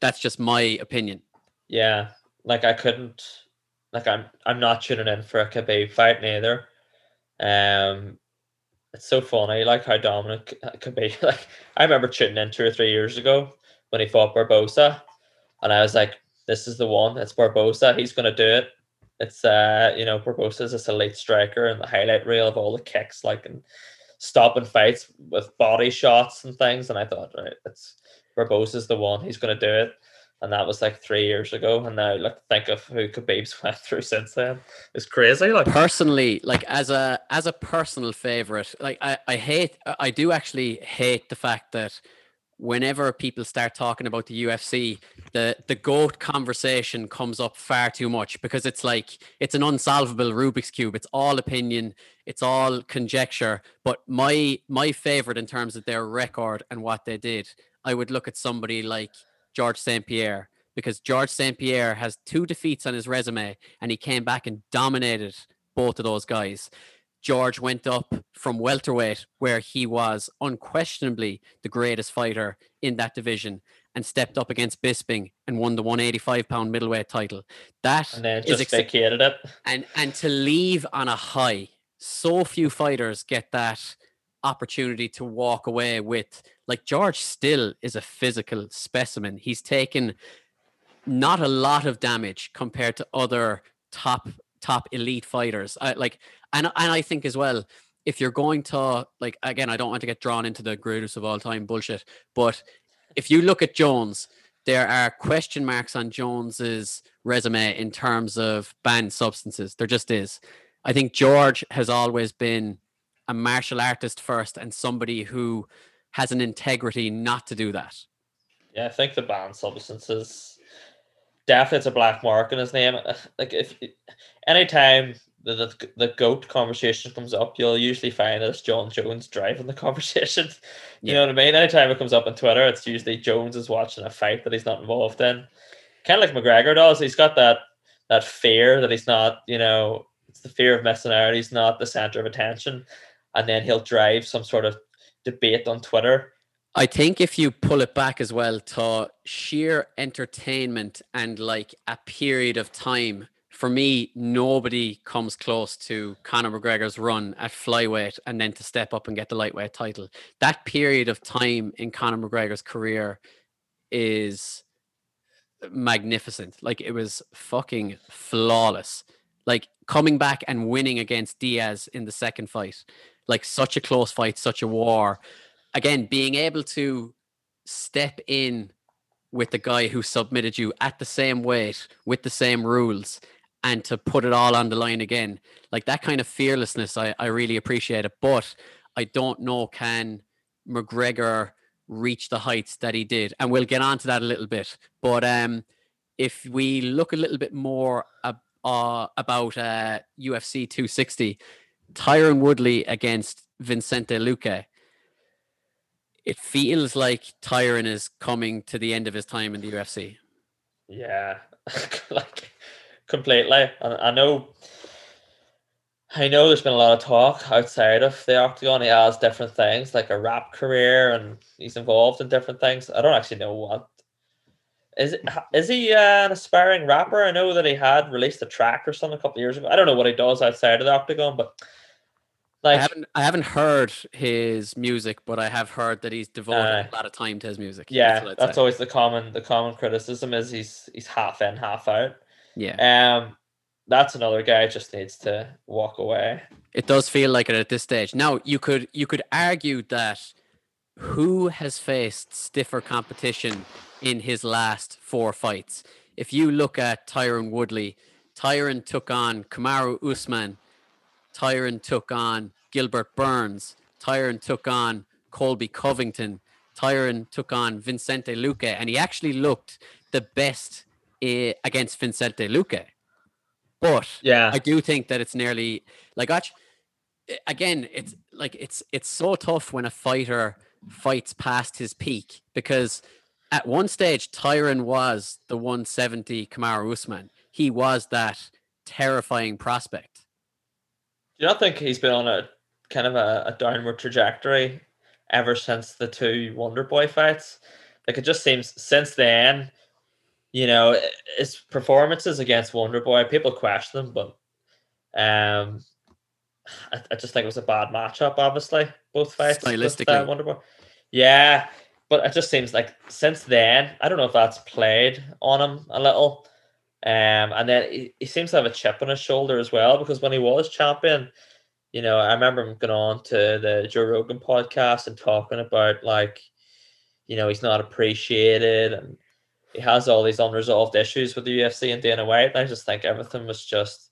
That's just my opinion. Yeah, like I couldn't like I'm I'm not tuning in for a Khabib fight neither. Um, it's so funny, like how dominant could be. Like I remember tuning in two or three years ago when he fought Barboza, and I was like, "This is the one. It's Barboza. He's to do it." It's uh, you know, Barboza's this elite striker, and the highlight reel of all the kicks, like and stopping fights with body shots and things. And I thought, right, it's Barboza's the one. He's to do it and that was like three years ago. And now, like, think of who Khabib's went through since then. It's crazy. Like, personally, like as a as a personal favorite, like I I hate I do actually hate the fact that whenever people start talking about the UFC, the the goat conversation comes up far too much because it's like it's an unsolvable Rubik's cube. It's all opinion, it's all conjecture. But my my favorite in terms of their record and what they did, I would look at somebody like George St. Pierre because George St. Pierre has two defeats on his resume and he came back and dominated both of those guys. George went up from welterweight, where he was unquestionably the greatest fighter in that division, and stepped up against Bisping and won the 185 pound middleweight title. That and then just ex- vacated it. And and to leave on a high, so few fighters get that opportunity to walk away with like George still is a physical specimen. He's taken not a lot of damage compared to other top top elite fighters. I, like and and I think as well if you're going to like again I don't want to get drawn into the greatest of all time bullshit, but if you look at Jones, there are question marks on Jones's resume in terms of banned substances. There just is. I think George has always been a martial artist first and somebody who has an integrity not to do that. Yeah, I think the banned substances definitely it's a black mark in his name. Like if anytime the, the the goat conversation comes up, you'll usually find it's Jon Jones driving the conversation. You yeah. know what I mean? Anytime it comes up on Twitter, it's usually Jones is watching a fight that he's not involved in. Kind of like McGregor does. He's got that that fear that he's not, you know, it's the fear of missing out. He's not the center of attention and then he'll drive some sort of debate on Twitter. I think if you pull it back as well to sheer entertainment and like a period of time, for me, nobody comes close to Conor McGregor's run at flyweight and then to step up and get the lightweight title. That period of time in Conor McGregor's career is magnificent. Like it was fucking flawless. Like coming back and winning against Diaz in the second fight like such a close fight, such a war. Again, being able to step in with the guy who submitted you at the same weight with the same rules and to put it all on the line again like that kind of fearlessness i, I really appreciate it. But i don't know can mcgregor reach the heights that he did? And we'll get on to that a little bit. But um if we look a little bit more uh, uh, about uh, ufc 260 Tyron Woodley against Vincente Luque. It feels like Tyron is coming to the end of his time in the UFC. Yeah, like completely. I, I know. I know there's been a lot of talk outside of the octagon. He has different things, like a rap career, and he's involved in different things. I don't actually know what is it, is he an aspiring rapper? I know that he had released a track or something a couple years ago. I don't know what he does outside of the octagon, but like I haven't I haven't heard his music, but I have heard that he's devoted uh, a lot of time to his music. Yeah, that's, that's always the common the common criticism is he's he's half in, half out. Yeah. Um that's another guy just needs to walk away. It does feel like it at this stage. Now you could you could argue that who has faced stiffer competition in his last four fights? If you look at Tyron Woodley, Tyron took on Kamaru Usman Tyron took on Gilbert Burns. Tyron took on Colby Covington. Tyron took on Vincente Luque, and he actually looked the best uh, against Vincente Luque. But yeah, I do think that it's nearly like again, it's like it's it's so tough when a fighter fights past his peak because at one stage Tyron was the 170 Kamaru Usman. He was that terrifying prospect you not think he's been on a kind of a, a downward trajectory ever since the two Wonder Boy fights? Like it just seems since then, you know, his performances against Wonder Boy, people question them, but um, I, I just think it was a bad matchup. Obviously, both fights with, uh, Stylistically. Wonderboy. Yeah, but it just seems like since then, I don't know if that's played on him a little. Um, and then he, he seems to have a chip on his shoulder as well because when he was champion, you know, I remember him going on to the Joe Rogan podcast and talking about like, you know, he's not appreciated and he has all these unresolved issues with the UFC and Dana White. And I just think everything was just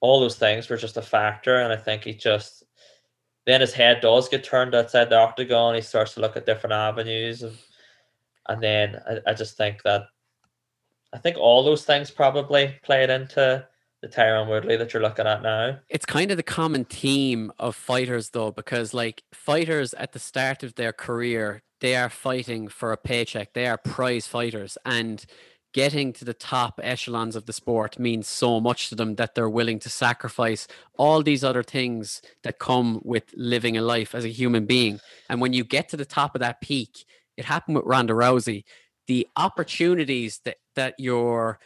all those things were just a factor. And I think he just then his head does get turned outside the octagon. He starts to look at different avenues and and then I, I just think that I think all those things probably played into the Tyron Woodley that you're looking at now. It's kind of the common theme of fighters, though, because like fighters at the start of their career, they are fighting for a paycheck. They are prize fighters, and getting to the top echelons of the sport means so much to them that they're willing to sacrifice all these other things that come with living a life as a human being. And when you get to the top of that peak, it happened with Ronda Rousey. The opportunities that that you're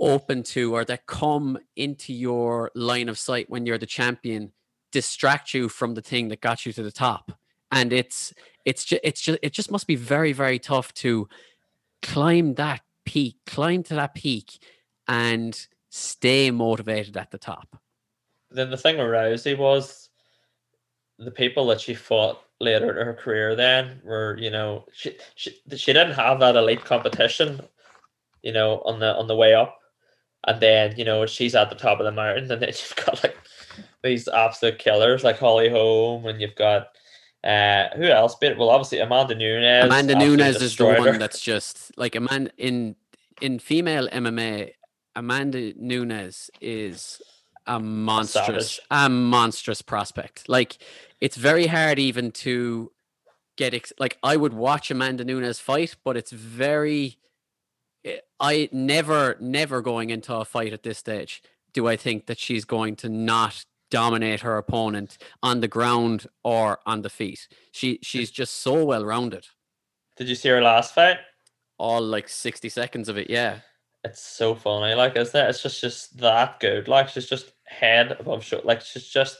open to or that come into your line of sight when you're the champion distract you from the thing that got you to the top. And it's it's just it's just it just must be very very tough to climb that peak climb to that peak and stay motivated at the top. Then the thing with Rousey was the people that she fought later in her career then were, you know, she she, she didn't have that elite competition, you know, on the on the way up. And then, you know, she's at the top of the mountain and then you've got like these absolute killers like Holly Holm and you've got uh who else bit well obviously Amanda Nunes. Amanda Nunes is the one her. that's just like Amanda in in female MMA. Amanda Nunes is a monstrous, a monstrous prospect. Like it's very hard even to get ex- like I would watch Amanda Nunes fight, but it's very. eh, I never, never going into a fight at this stage do I think that she's going to not dominate her opponent on the ground or on the feet. She she's just so well rounded. Did you see her last fight? All like sixty seconds of it, yeah. It's so funny, like isn't it? It's just just that good. Like she's just head above shoulder. Like she's just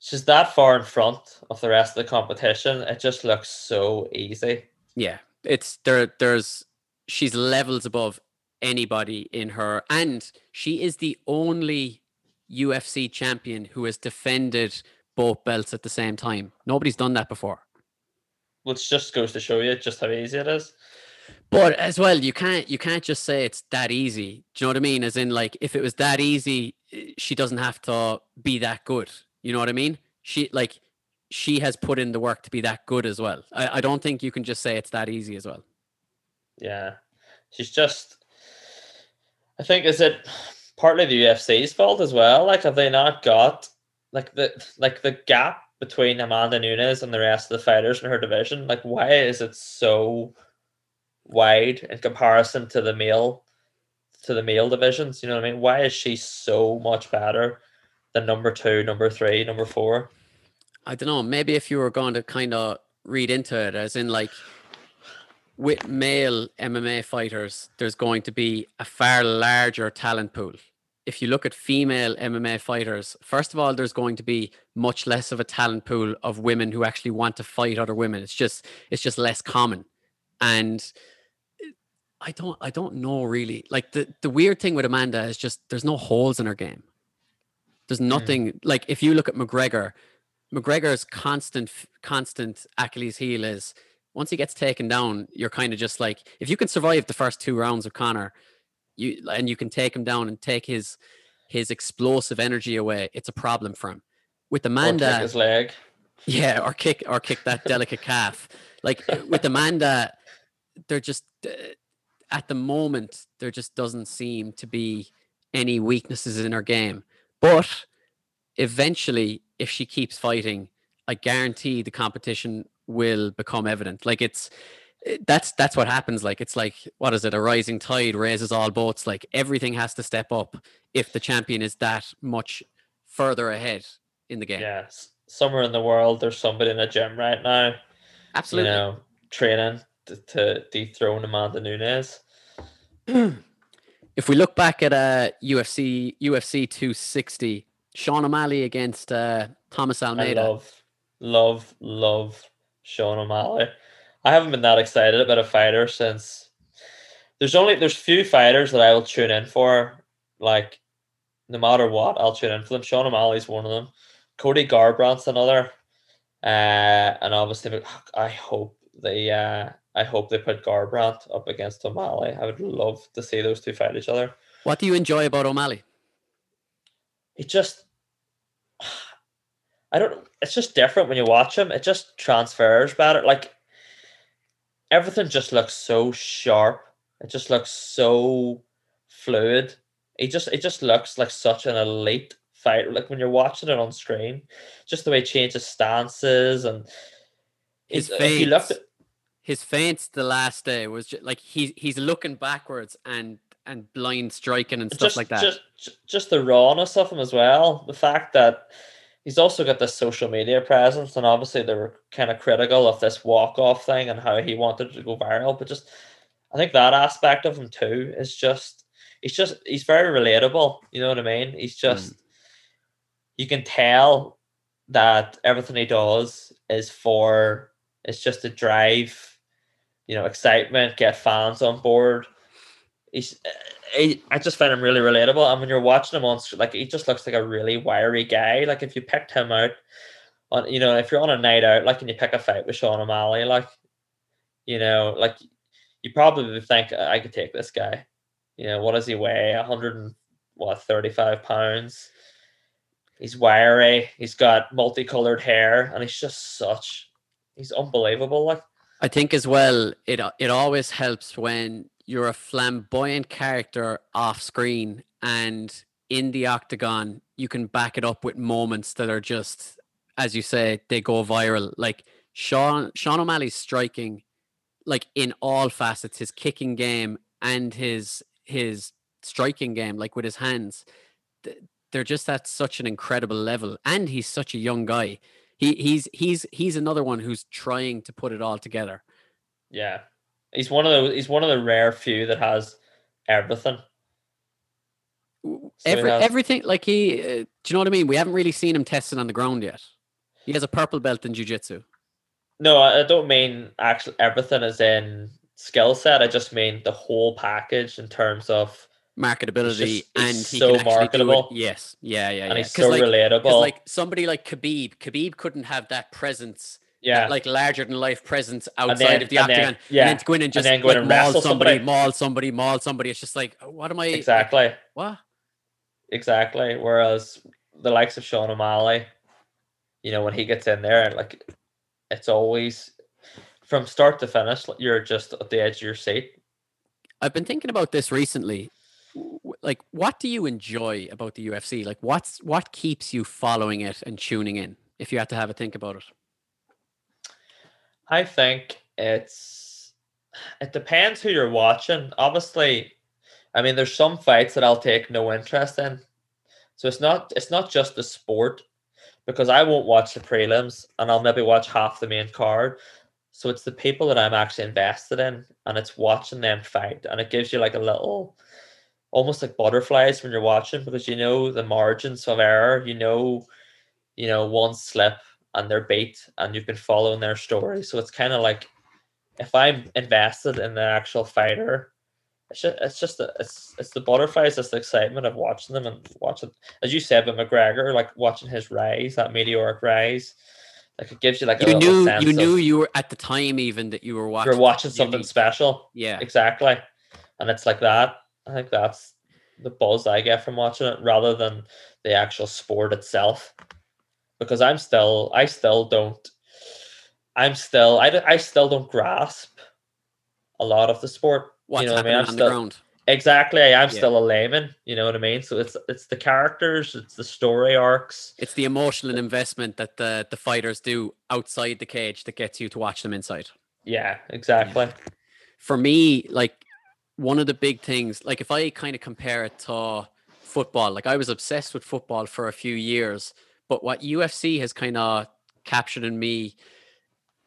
she's that far in front of the rest of the competition. It just looks so easy. Yeah, it's there. There's she's levels above anybody in her, and she is the only UFC champion who has defended both belts at the same time. Nobody's done that before. Which just goes to show you just how easy it is. But as well, you can't you can't just say it's that easy. Do you know what I mean? As in, like, if it was that easy, eh, she doesn't have to be that good. You know what I mean? She like she has put in the work to be that good as well. I, I don't think you can just say it's that easy as well. Yeah. She's just I think is it partly the UFC's fault as well? Like have they not got like the like the gap between Amanda Nunes and the rest of the fighters in her division? Like why is it so wide in comparison to the male to the male divisions? You know what I mean? Why is she so much better than number two, number three, number four? I don't know. Maybe if you were going to kind of read into it, as in like with male MMA fighters, there's going to be a far larger talent pool. If you look at female MMA fighters, first of all, there's going to be much less of a talent pool of women who actually want to fight other women. It's just it's just less common, and I don't I don't know really. Like the the weird thing with Amanda is just there's no holes in her game. There's nothing like if you look at McGregor, McGregor's constant constant Achilles heel is once he gets taken down, you're kind of just like if you can survive the first two rounds of Conor, you and you can take him down and take his his explosive energy away, it's a problem for him. With Amanda, his leg. yeah, or kick or kick that delicate calf. Like with Amanda, they're just uh, at the moment there just doesn't seem to be any weaknesses in her game. But eventually, if she keeps fighting, I guarantee the competition will become evident. Like it's eh, that's that's what happens. Like it's like what is it? A rising tide raises all boats. Like everything has to step up if the champion is that much further ahead in the game. Yes. Somewhere in the world there's somebody in a gym right now, Absolutely. you know, training to, to dethrone Amanda Nunes. if we look back at uh, UFC UFC 260, Sean O'Malley against uh, Thomas Almeida. I love, love, love Sean O'Malley. I haven't been that excited about a fighter since. There's only there's few fighters that I will tune in for. Like, no matter what, I'll tune in for them. Sean O'Malley's one of them. Cody Garbrandt's another. Uh, and obviously, I hope they uh, I hope they put Garbrandt up against O'Malley. I would love to see those two fight each other. What do you enjoy about O'Malley? It just, I don't. It's just different when you watch him. It just transfers better. Like everything just looks so sharp. It just looks so fluid. It just it just looks like such an elite fight. Like when you're watching it on screen, just the way he changes stances and his. Looked at, his feints the last day was just, like he's he's looking backwards and and blind striking and stuff just, like that. Just just the rawness of him as well. The fact that he's also got this social media presence, and obviously they were kind of critical of this walk off thing and how he wanted to go viral. But just I think that aspect of him too is just he's just he's very relatable. You know what I mean? He's just mm. you can tell that everything he does is for it's just a drive, you know, excitement, get fans on board. He's, eh, he, I just find him really relatable. And when you're watching him on, like, he just looks like a really wiry guy. Like, if you picked him out on, you know, if you're on a night out, like, and you pick a fight with Sean O'Malley, like, you know, like, you probably think I could take this guy. You know, what does he weigh? 100 and what, 35 pounds. He's wiry. He's got multicolored hair, and he's just such he's unbelievable. Like I think as well, it it always helps when you're a flamboyant character off screen and in the octagon, you can back it up with moments that are just, as you say, they go viral. Like Sean Sean O'Malley's striking, like in all facets, his kicking game and his his striking game, like with his hands, they're just at such an incredible level. And he's such a young guy he he's he's he's another one who's trying to put it all together. Yeah, he's one of the he's one of the rare few that has everything. So Every has... everything like he, uh, do you know what I mean? We haven't really seen him testing on the ground yet. He has a purple belt in jiu-jitsu. No, I don't mean actually everything is in skill set. I just mean the whole package in terms of marketability just, and he so can marketable. Yes, yeah, yeah, yeah. and he's so like, relatable. Like somebody like Khabib, Khabib couldn't have that presence. Yeah, that, like larger than life presence outside then, of the octagon. Then, yeah, and then go in and just and like, and maul somebody, somebody, maul somebody, maul somebody. It's just like, what am I exactly? Like, what? Exactly. Whereas the likes of Sean O'Malley, you know, when he gets in there, like it's always from start to finish, you're just at the edge of your seat. I've been thinking about this recently like what do you enjoy about the UFC? Like what's what keeps you following it and tuning in? If you had to have a think about it, I think it's it depends who you're watching. Obviously, I mean, there's some fights that I'll take no interest in, so it's not it's not just the sport because I won't watch the prelims and I'll maybe watch half the main card. So it's the people that I'm actually invested in, and it's watching them fight, and it gives you like a little almost like butterflies when you're watching because you know the margins of error, you know, you know, one slip and they're bait, and you've been following their story. So it's kind of like if I'm invested in the actual fighter, it's just it's just the, it's it's the butterflies, it's the excitement of watching them and watching as you said with McGregor, like watching his rise, that meteoric rise. Like it gives you like you knew you knew you were at the time even that you were watching you're watching something unique. special. Yeah. Exactly. And it's like that. I think that's the buzz I get from watching it rather than the actual sport itself. Because I'm still, I still don't, I'm still, I, I still don't grasp a lot of the sport. What's you know what I mean? I'm still, Exactly, I'm yeah. still a layman. You know what I mean. So it's it's the characters, it's the story arcs, it's the emotional investment that the the fighters do outside the cage that gets you to watch them inside. Yeah, exactly. For me, like one of the big things, like if I kind of compare it to football, like I was obsessed with football for a few years, but what UFC has kind of captured in me,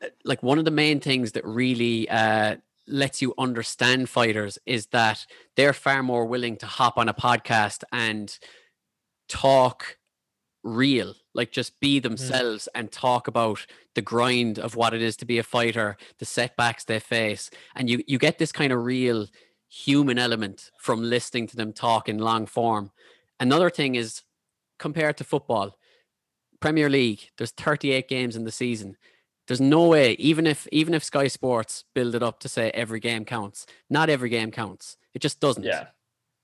uh, like one of the main things that really uh, lets you understand fighters is that they're far more willing to hop on a podcast and talk real, like just be themselves and talk about the grind of what it is to be a fighter, the setbacks they face, and you you get this kind of real human element from listening to them talk in long form. Another thing is compared to football, Premier League, there's 38 games in the season. There's no way, even if even if Sky Sports build it up to say every game counts, not every game counts. It just doesn't. Yeah.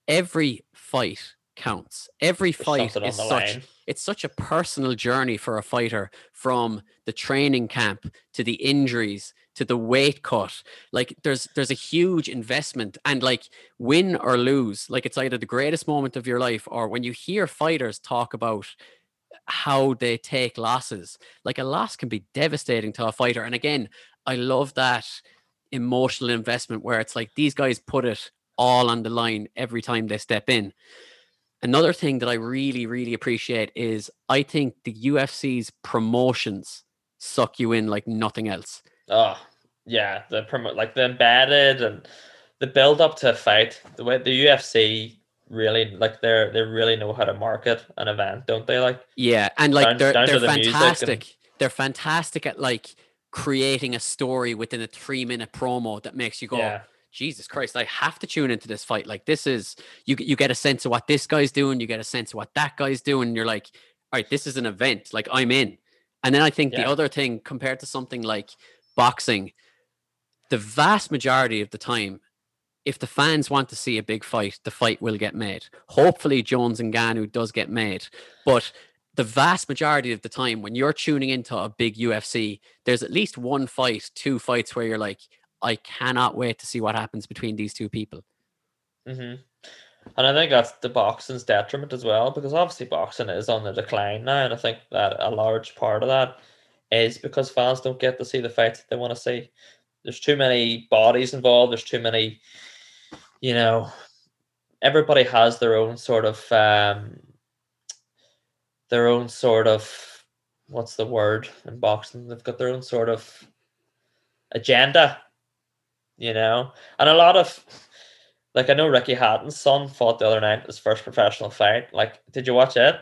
Every fight counts. Every fight is such line. It's such a personal journey for a fighter from the training camp to the injuries to the weight cut. Like there's there's a huge investment and like win or lose like it's either the greatest moment of your life or when you hear fighters talk about how they take losses like a loss can be devastating to a fighter. And again i love that emotional investment where it's like these guys put it all on the line every time they step in Another thing that I really, really appreciate is I think the UFC's promotions suck you in like nothing else. Oh, yeah, the promo like the embedded and the build up to a fight. The way the UFC really like they're they really know how to market an event, don't they? Like Yeah, and like Down- they're down they're the music and- fantastic. They're fantastic at like creating a story within a three minute promo that makes you go, yeah, Jesus Christ, I have to tune into this fight. Like this is you you get a sense of what this guy's doing, you get a sense of what that guy's doing, you're like, all right, this is an event. Like I'm in. And then I think the other thing compared to something like boxing, the vast majority of the time, if the fans want to see a big fight, the fight will get made. Hopefully Jones and Ngannou does get made. But the vast majority of the time when you're tuning into a big UFC, there's at least one fight, two fights where you're like, I cannot wait to see what happens between these two people. hmm and I think that's the boxing's detriment as well because obviously boxing is on the decline now, and I think that a large part of that is because fans don't get to see the fights that they want to see. There's too many bodies involved. There's too many, you know. Everybody has their own sort of um, their own sort of what's the word in boxing? They've got their own sort of agenda, you know, and a lot of like I know Ricky Hatton's son fought the other night his first professional fight. Like, did you watch it?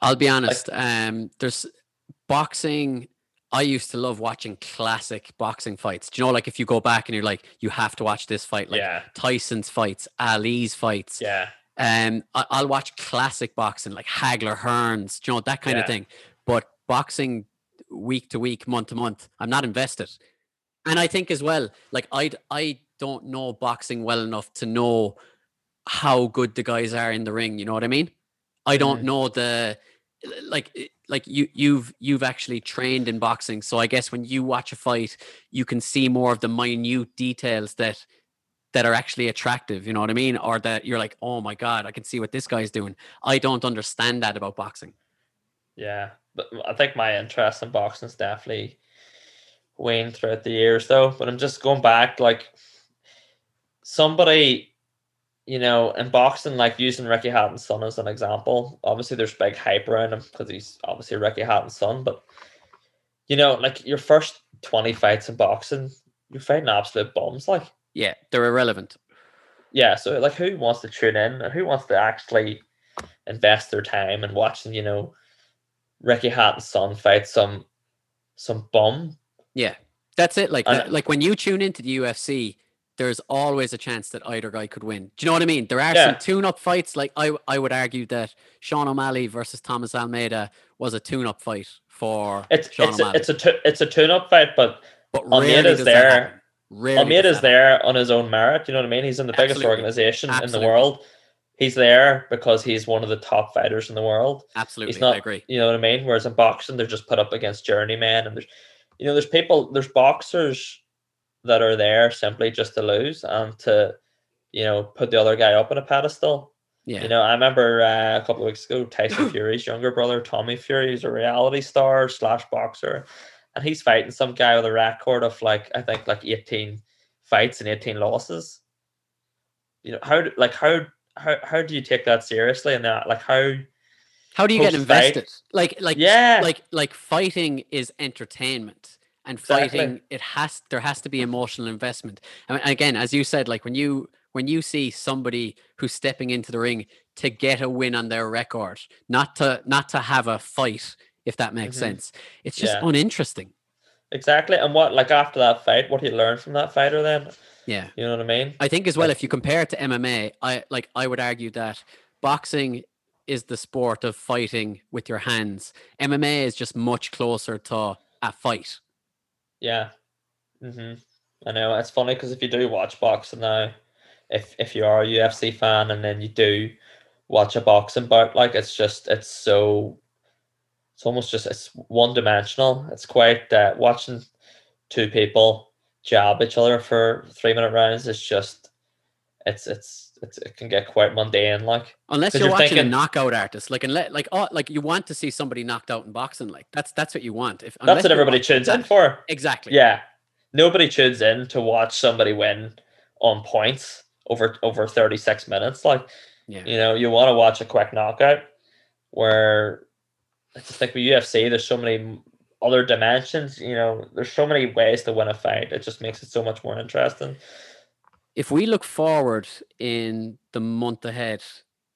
I'll be honest. um, there's boxing. I used to love watching classic boxing fights. Do you know, like if you go back and you're like, you have to watch this fight, like yeah, Tyson's fights, Ali's fights. yeah, Um, I, I'll watch classic boxing, like Hagler, Hearns, you know that kind Yeah. of thing. But boxing, week to week, month to month, I'm not invested. And I think as well, like I, I don't know boxing well enough to know how good the guys are in the ring. You know what I mean? I don't Mhm. know the like eh, like you you've you've actually trained in boxing so i guess when you watch a fight you can see more of the minute details that that are actually attractive you know what i mean or that you're like oh my god i can see what this guy's doing i don't understand that about boxing yeah. But I think my interest in boxing is definitely waned throughout the years, though. But I'm just going back, like somebody, you know, in boxing, like using Ricky Hatton's son as an example. Obviously, there's big hype around him because he's obviously Ricky Hatton's son. But you know, like your first twenty fights in boxing, you're fighting absolute bombs. like. yeah they're irrelevant yeah so like who wants to tune in and who wants to actually invest their time in watching you know ricky hatton's son fight some some bum yeah. That's it like like when you tune into the ufc there's always a chance that either guy could win. Do you know what i mean? There are Yeah. some tune-up fights like i i would argue that sean o'malley versus thomas almeida was a tune-up fight for it's sean it's a, o'malley. it's a tu- it's a tune-up fight but but Almeida's there. happen. Almeida's does that happen. there on his own merit you know what i mean? He's in the biggest Absolutely. organization in the world. He's there because he's one of the top fighters in the world. Absolutely. He's not i agree. you know what i mean? Whereas in boxing they're just put up against journeymen and there's you know there's people there's boxers that are there simply just to lose and to you know put the other guy up on a pedestal. Yeah. You know i remember uh, a couple of weeks ago tyson fury's younger brother tommy fury is a reality star slash boxer and he's fighting some guy with a record of like i think like 18 fights and 18 losses. You know how like how how, how do you take that seriously? And that like how how do you get invested like like yeah like like fighting is entertainment and Exactly. fighting it has there has to be emotional investment I mean, again as you said like when you when you see somebody who's stepping into the ring to get a win on their record, not to not to have a fight, if that makes Mhm. sense. It's just Yeah. uninteresting. Exactly. And what like after that fight, what do you learn from that fighter then? Yeah. You know what I mean? I think as well, if you compare it to MMA, I like I would argue that boxing is the sport of fighting with your hands. MMA is just much closer to a fight. Yeah. hmm I know. It's funny because if you do watch boxing now, if if you are a UFC fan and then you do watch a boxing bout, like it's just it's so it's almost just it's one dimensional. It's quite uh, watching two people jab each other for three minute rounds. It's just it's it's it's it can get quite mundane. Like unless you're, you're watching a knockout artist, like unless like oh like you want to see somebody knocked out in boxing, like that's that's what you want. If that's what everybody tunes in for. Exactly. Yeah. Nobody tunes in to watch somebody win on points over over 36 minutes. Like, Yeah. you know, you want to watch a quick knockout where I just think with UFC, there's so many other dimensions, you know, there's so many ways to win a fight. It just makes it so much more interesting. If we look forward in the month ahead,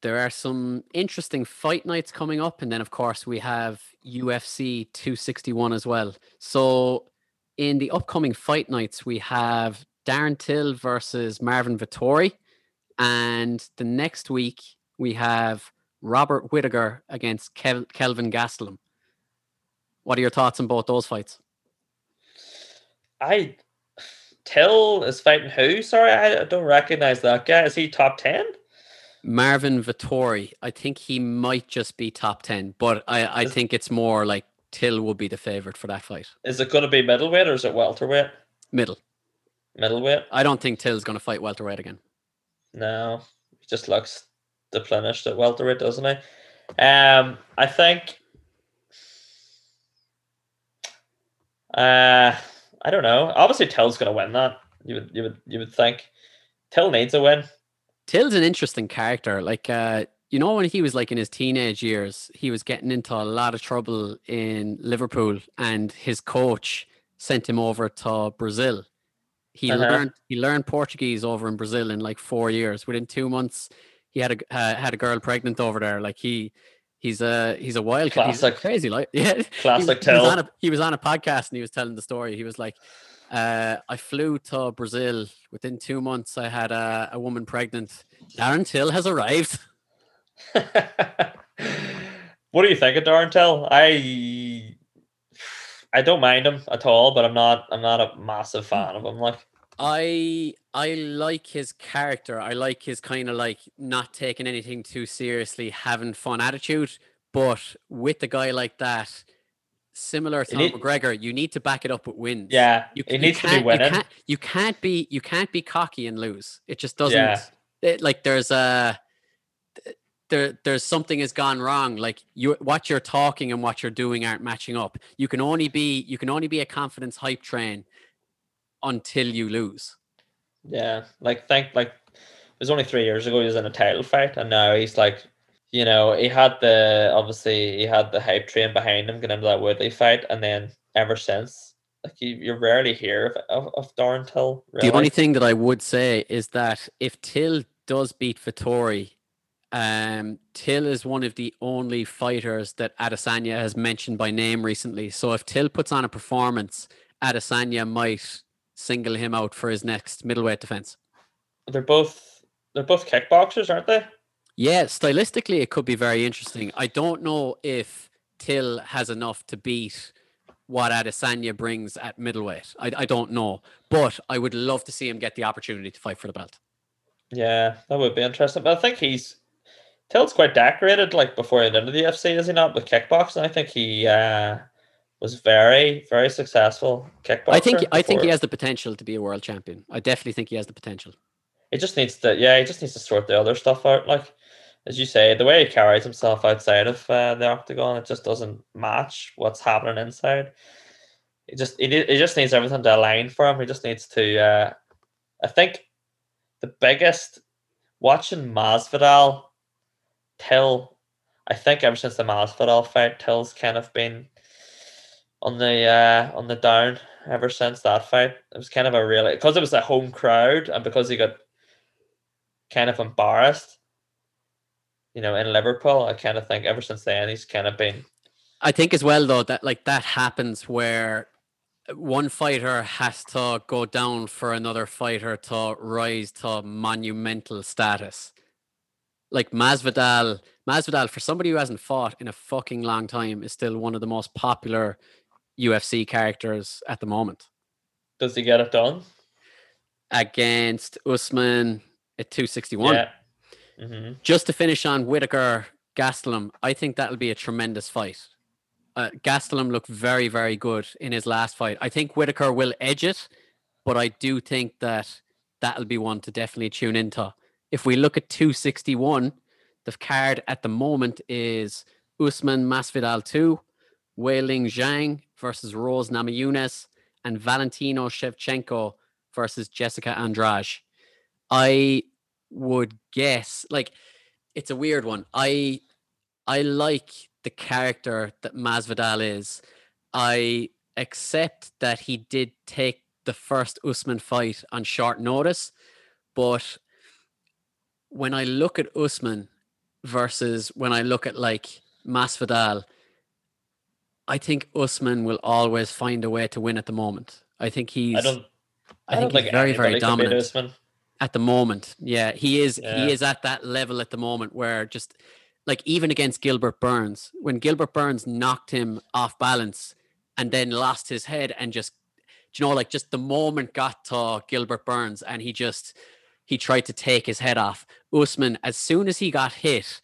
there are some interesting fight nights coming up, and then of course we have UFC 261 as well. So in the upcoming fight nights, we have Darren Till versus Marvin Vettori, and the next week we have Robert Whittaker against Kev- Kelvin Gastelum. What are your thoughts on both those fights? I Till is fighting who? Sorry, I don't recognize that guy. Is he top 10? Marvin Vettori, I think he might just be top 10, but I, I think it's more like Till will be the favorite for that fight. Is it going to be middleweight or is it welterweight? Middle. Middleweight? I don't think Till's going to fight welterweight again. No, he just looks deplenished at welterweight, doesn't he? Um, I think. Uh, I don't know. Obviously, Till's going to win that. You would, you would, you would think. Till needs a win. Till's an interesting character. Like, uh, you know, when he was like in his teenage years, he was getting into a lot of trouble in Liverpool, and his coach sent him over to Brazil. He Uh-huh. learned he learned Portuguese over in Brazil in like four years. Within two months, he had a uh, had a girl pregnant over there. Like he he's a he's a wild cat. He's Classic. crazy. Like yeah, he, Classic he was on a he was on a podcast and he was telling the story. He was like, uh, I flew to Brazil. Within two months, I had a, a woman pregnant. Darren Till has arrived. what do you think of Darren Till? I I don't mind him at all, but I'm not I'm not a massive fan of him. Like I I like his character. I like his kind of like not taking anything too seriously, having fun attitude. But with a guy like that, similar to need- McGregor, you need to back it up with wins. yeah, you, he you needs to be can't- winning. You can't, you can't be you can't be cocky and lose. It just doesn't. Yeah. it- like there's a there there's something has gone wrong. Like you what you're talking and what you're doing aren't matching up. You can only be you can only be a confidence hype train until you lose. Yeah, like think like it was only three years ago he was in a title fight, and now he's like, you know, he had the obviously he had the hype train behind him going into that Woodley fight, and then ever since, like you, you rarely hear of of, of Darren Till. Really. The only thing that I would say is that if Till does beat Vettori, um, Till is one of the only fighters that Adesanya has mentioned by name recently. So if Till puts on a performance, Adesanya might single him out for his next middleweight defense. they're both they're both kickboxers, aren't they? Yeah, stylistically, it could be very interesting. I don't know if Till has enough to beat what Adesanya brings at middleweight. I, I don't know, but I would love to see him get the opportunity to fight for the belt. Yeah, that would be interesting. But I think he's Till's quite decorated. Like before he went into the UFC, is he not with kickboxing? I think he uh, was very very successful kickboxer. I think I think he has the potential to be a world champion. I definitely think he has the potential. He just needs to, yeah, he just needs to sort the other stuff out. Like, as you say, the way he carries himself outside of uh, the octagon, it just doesn't match what's happening inside. He just, he, ne- he just needs everything to align for him. He just needs to. Uh, I think the biggest watching Masvidal, Till. I think ever since the Masvidal fight, Till's kind of been on the uh, on the down ever since that fight. It was kind of a really because it was a home crowd and because he got kind of embarrassed. You know, in Liverpool, I kind of think ever since then he's kind of been. I think as well though that like that happens where one fighter has to go down for another fighter to rise to monumental status. Like Masvidal, Masvidal for somebody who hasn't fought in a fucking long time is still one of the most popular UFC characters at the moment. Does he get it done? Against Usman at 261. Yeah. hmm Just to finish on Whittaker Gastelum, I think that'll be a tremendous fight. Uh, Gastelum looked very, very good in his last fight. I think Whittaker will edge it, but I do think that that'll be one to definitely tune into. If we look at 261, the card at the moment is Usman Masvidal 2, Wei Li Zhang versus Rose Namajunas, and Valentina Shevchenko versus Jessica Andrade. I would guess like it's a weird one. I I like the character that Masvidal is. I accept that he did take the first Usman fight on short notice, but when I look at Usman versus when I look at like Masvidal, I think Usman will always find a way to win at the moment. I think he's I don't. I, I, think don't he's very, very anybody can beat dominant at the moment. Yeah, he is. Yeah. He is at that level at the moment where just like even against Gilbert Burns, when Gilbert Burns knocked him off balance and then lost his head and just, do you know, like just the moment got to Gilbert Burns and he just he tried to take his head off. Usman, as soon as he got hit,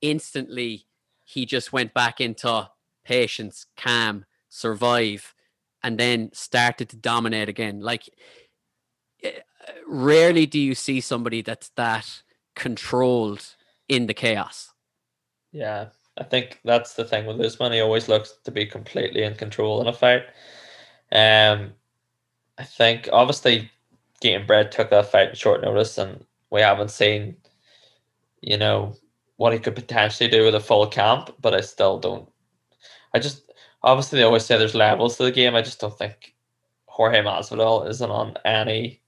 instantly he just went back into patience, calm, survive, and then started to dominate again. Like eh, rarely do you see somebody that's that controlled in the chaos. Yeah, I think that's the thing with Usman. He always looks to be completely in control in a fight. Um, I think obviously Gamebred took that fight in short notice, and we haven't seen, you know, what he could potentially do with a full camp. But I still don't. I just obviously they always say there's levels to the game. I just don't think Jorge Masvidal isn't on any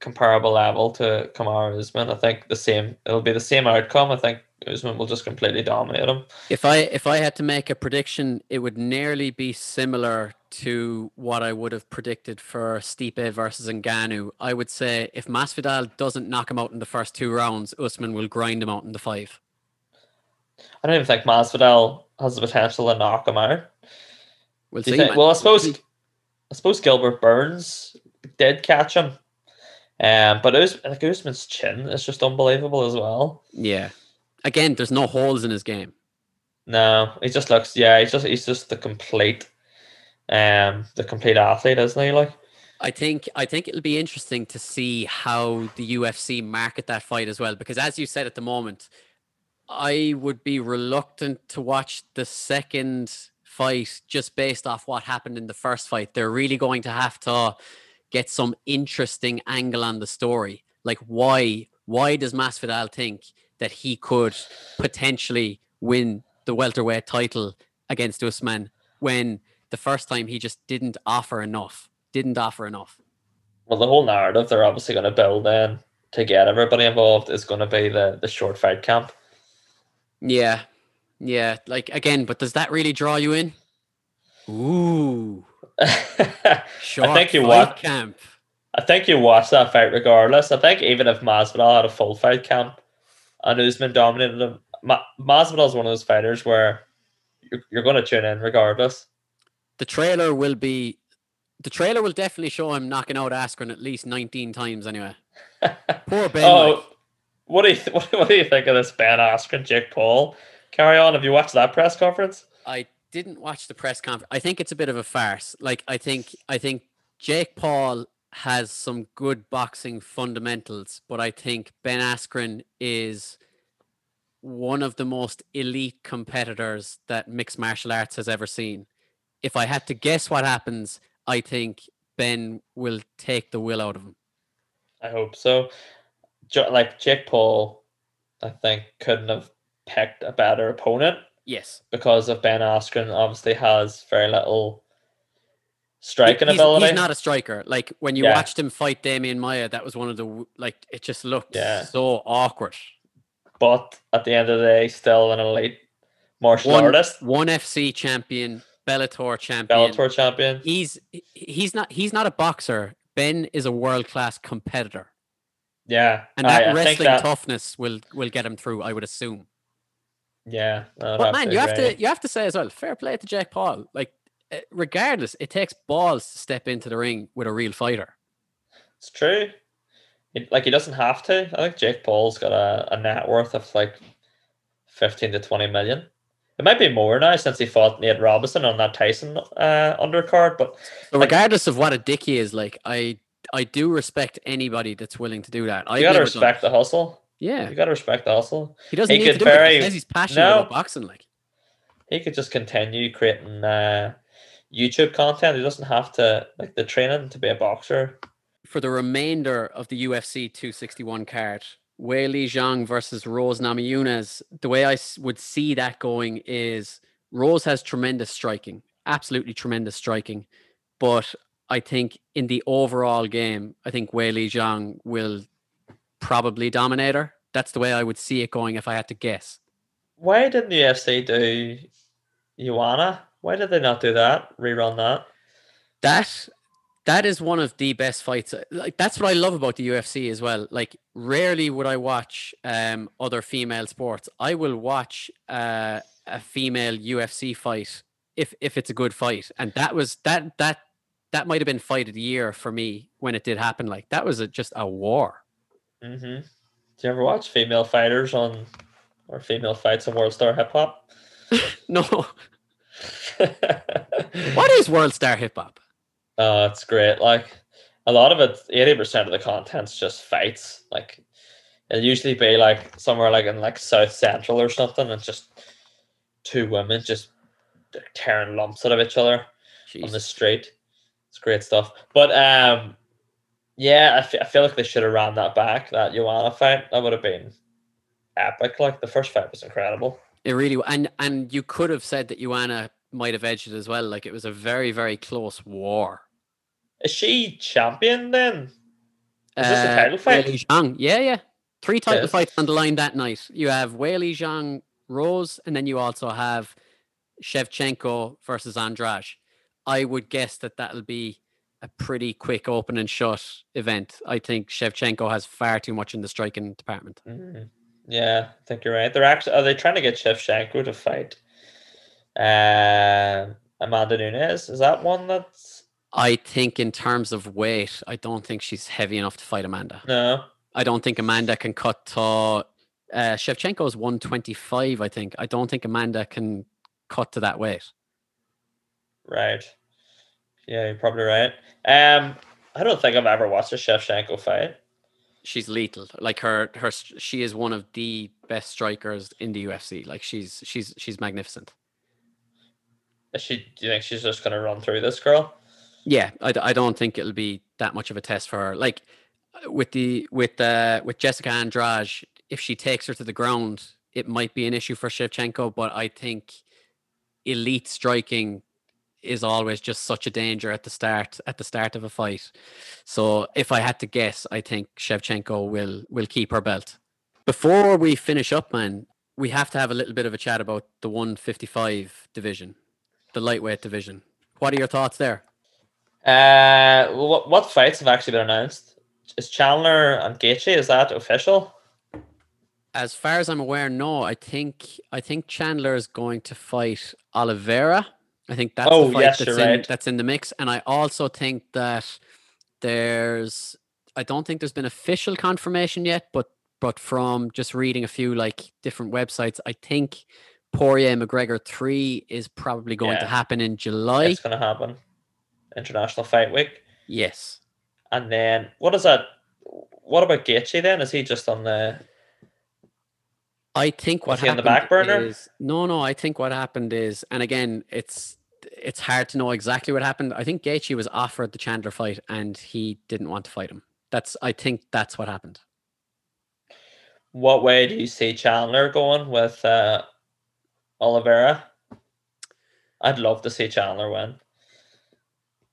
comparable level to Kamaru Usman. I think the same. It'll be the same outcome. I think Usman will just completely dominate him. If I if I had to make a prediction, it would nearly be similar to what I would have predicted for Stipe versus Ngannou. I would say if Masvidal doesn't knock him out in the first two rounds, Usman will grind him out in the five. I don't even think Masvidal has the potential to knock him out. We'll see. think- well, I suppose I suppose Gilbert Burns did catch him, um, but Us- like Usman's chin is just unbelievable as well. Yeah. Again, there's no holes in his game. No, he just looks yeah, he's just he's just the complete, um, the complete athlete, isn't he? Like I think I think it'll be interesting to see how the UFC market that fight as well. Because as you said at the moment, I would be reluctant to watch the second fight just based off what happened in the first fight. They're really going to have to get some interesting angle on the story. Like why why does Masvidal think that he could potentially win the welterweight title against Usman when the first time he just didn't offer enough? Didn't offer enough. well, the whole narrative they're obviously going to build then to get everybody involved is going to be the the short fight camp. Yeah. Yeah. Like again, but does that really draw you in? Ooh. Short think you want- camp. I think you watch that fight regardless. I think even if Masvidal had a full fight camp and Usman dominated him, Ma- Masvidal is one of those fighters where you're, you're going to tune in regardless. The trailer will be the trailer will definitely show him knocking out Askren at least 19 times anyway. Poor oh, Ben. oh, like, what do you th- what, what do you think of this Ben Askren, Jake Paul? Carry on. Have you watched that press conference? I didn't watch the press conference. I think it's a bit of a farce. Like I think I think Jake Paul has some good boxing fundamentals, but I think Ben Askren is one of the most elite competitors that mixed martial arts has ever seen. If I had to guess what happens, I think Ben will take the will out of him. I hope so. Like Jake Paul, I think couldn't have picked a better opponent. Yes. because of Ben Askren obviously has very little striking he's, ability. He's not a striker. Like when you Yeah. watched him fight Demian Maia, that was one of the like it just looked Yeah. so awkward. but at the end of the day, still an elite martial One, artist, one FC champion, Bellator champion. Bellator champion. He's he's not he's not a boxer. Ben is a world class competitor, Yeah, and that I, I wrestling that, toughness will will get him through. I would assume. Yeah, But man, you have to you have to say as well. Fair play to Jake Paul. Like eh, regardless, it takes balls to step into the ring with a real fighter. It's true. It, like he doesn't have to. I think Jake Paul's got a, a net worth of like fifteen to twenty million. It might be more now since he fought Nate Robinson on that Tyson uh, undercard. But So Like- regardless of what a dick he is, like I I do respect anybody that's willing to do that. You gotta never done respect the hustle. Yeah, You gotta respect the hustle. he doesn't he need to do it. very- He he's passionate No. about boxing. Like He could just continue creating uh, YouTube content. He doesn't have to like the training to be a boxer. for the remainder of the UFC 261 card, Wei Li Zhang versus Rose Namajunas, the way I would see that going is Rose has tremendous striking, absolutely tremendous striking, but I think in the overall game, I think Wei Li Zhang will probably dominate her. That's the way I would see it going if I had to guess. Why didn't the UFC do Joanna? Why did they not do that? Rerun that? that that is one of the best fights like that's what i love about the ufc as well like rarely would i watch um other female sports i will watch uh, a female ufc fight if if it's a good fight and that was that that that might have been fight of the year for me when it did happen like that was a, just a war Mm-hmm. Do you ever watch female fighters on or female fights on World Star Hip Hop? no what is world star hip hop Oh, it's great. Like a lot of it, eighty percent of the content's just fights. Like it'll usually be like somewhere like in like South Central or something. It's just two women just tearing lumps out of each other on the street. It's great stuff. But um, yeah, I feel like they should have ran that back. That Joanna fight that would have been epic. Like the first fight was incredible. It really and and you could have said that Joanna might have edged it as well. Like it was a very very close war. Is she champion then? Is this a Uh, title fight? Zhang. Yeah, yeah. Three title fights on the line that night. You have Wei Li Zhang Rose, and then you also have Shevchenko versus Andrade. I would guess that that'll be a pretty quick open and shut event. I think Shevchenko has far too much in the striking department. Mhm. Yeah, I think you're right. They're actually are they trying to get Shevchenko to fight uh, Amanda Nunes? Is that one that's I think in terms of weight, I don't think she's heavy enough to fight Amanda. no? I don't think Amanda can cut to uh, Shevchenko is 125, I think. I don't think Amanda can cut to that weight. Right. Yeah, you're probably right. Um, I don't think I've ever watched a Shevchenko fight. She's lethal. Like her her she is one of the best strikers in the UFC. Like she's she's she's magnificent. Is she? Do you think she's just gonna run through this girl? Yeah, I, I don't think it'll be that much of a test for her. Like with the with uh with Jessica Andrade, if she takes her to the ground, it might be an issue for Shevchenko, but I think elite striking is always just such a danger at the start at the start of a fight. So if I had to guess, I think Shevchenko will will keep her belt. Before we finish up, man, we have to have a little bit of a chat about the 155 division, the lightweight division. What are your thoughts there? Uh, what what fights have actually been announced? Is Chandler and Gaethje is that official? As far as I'm aware, no. I think I think Chandler is going to fight Oliveira. I think that's Oh, the fight yes, that's in right. that's in the mix. And I also think that there's I don't think there's been official confirmation yet, but but from just reading a few like different websites, I think Poirier McGregor three is probably going to happen in July. It's gonna happen. International Fight Week, Yes. and then what is that? What about Gaethje then? Is he just on the? I think what on the happened back burner? is no, no. I think what happened is, and again, it's it's hard to know exactly what happened. I think Gaethje was offered the Chandler fight, and he didn't want to fight him. That's I think that's what happened. What way do you see Chandler going with uh, Oliveira? I'd love to see Chandler win.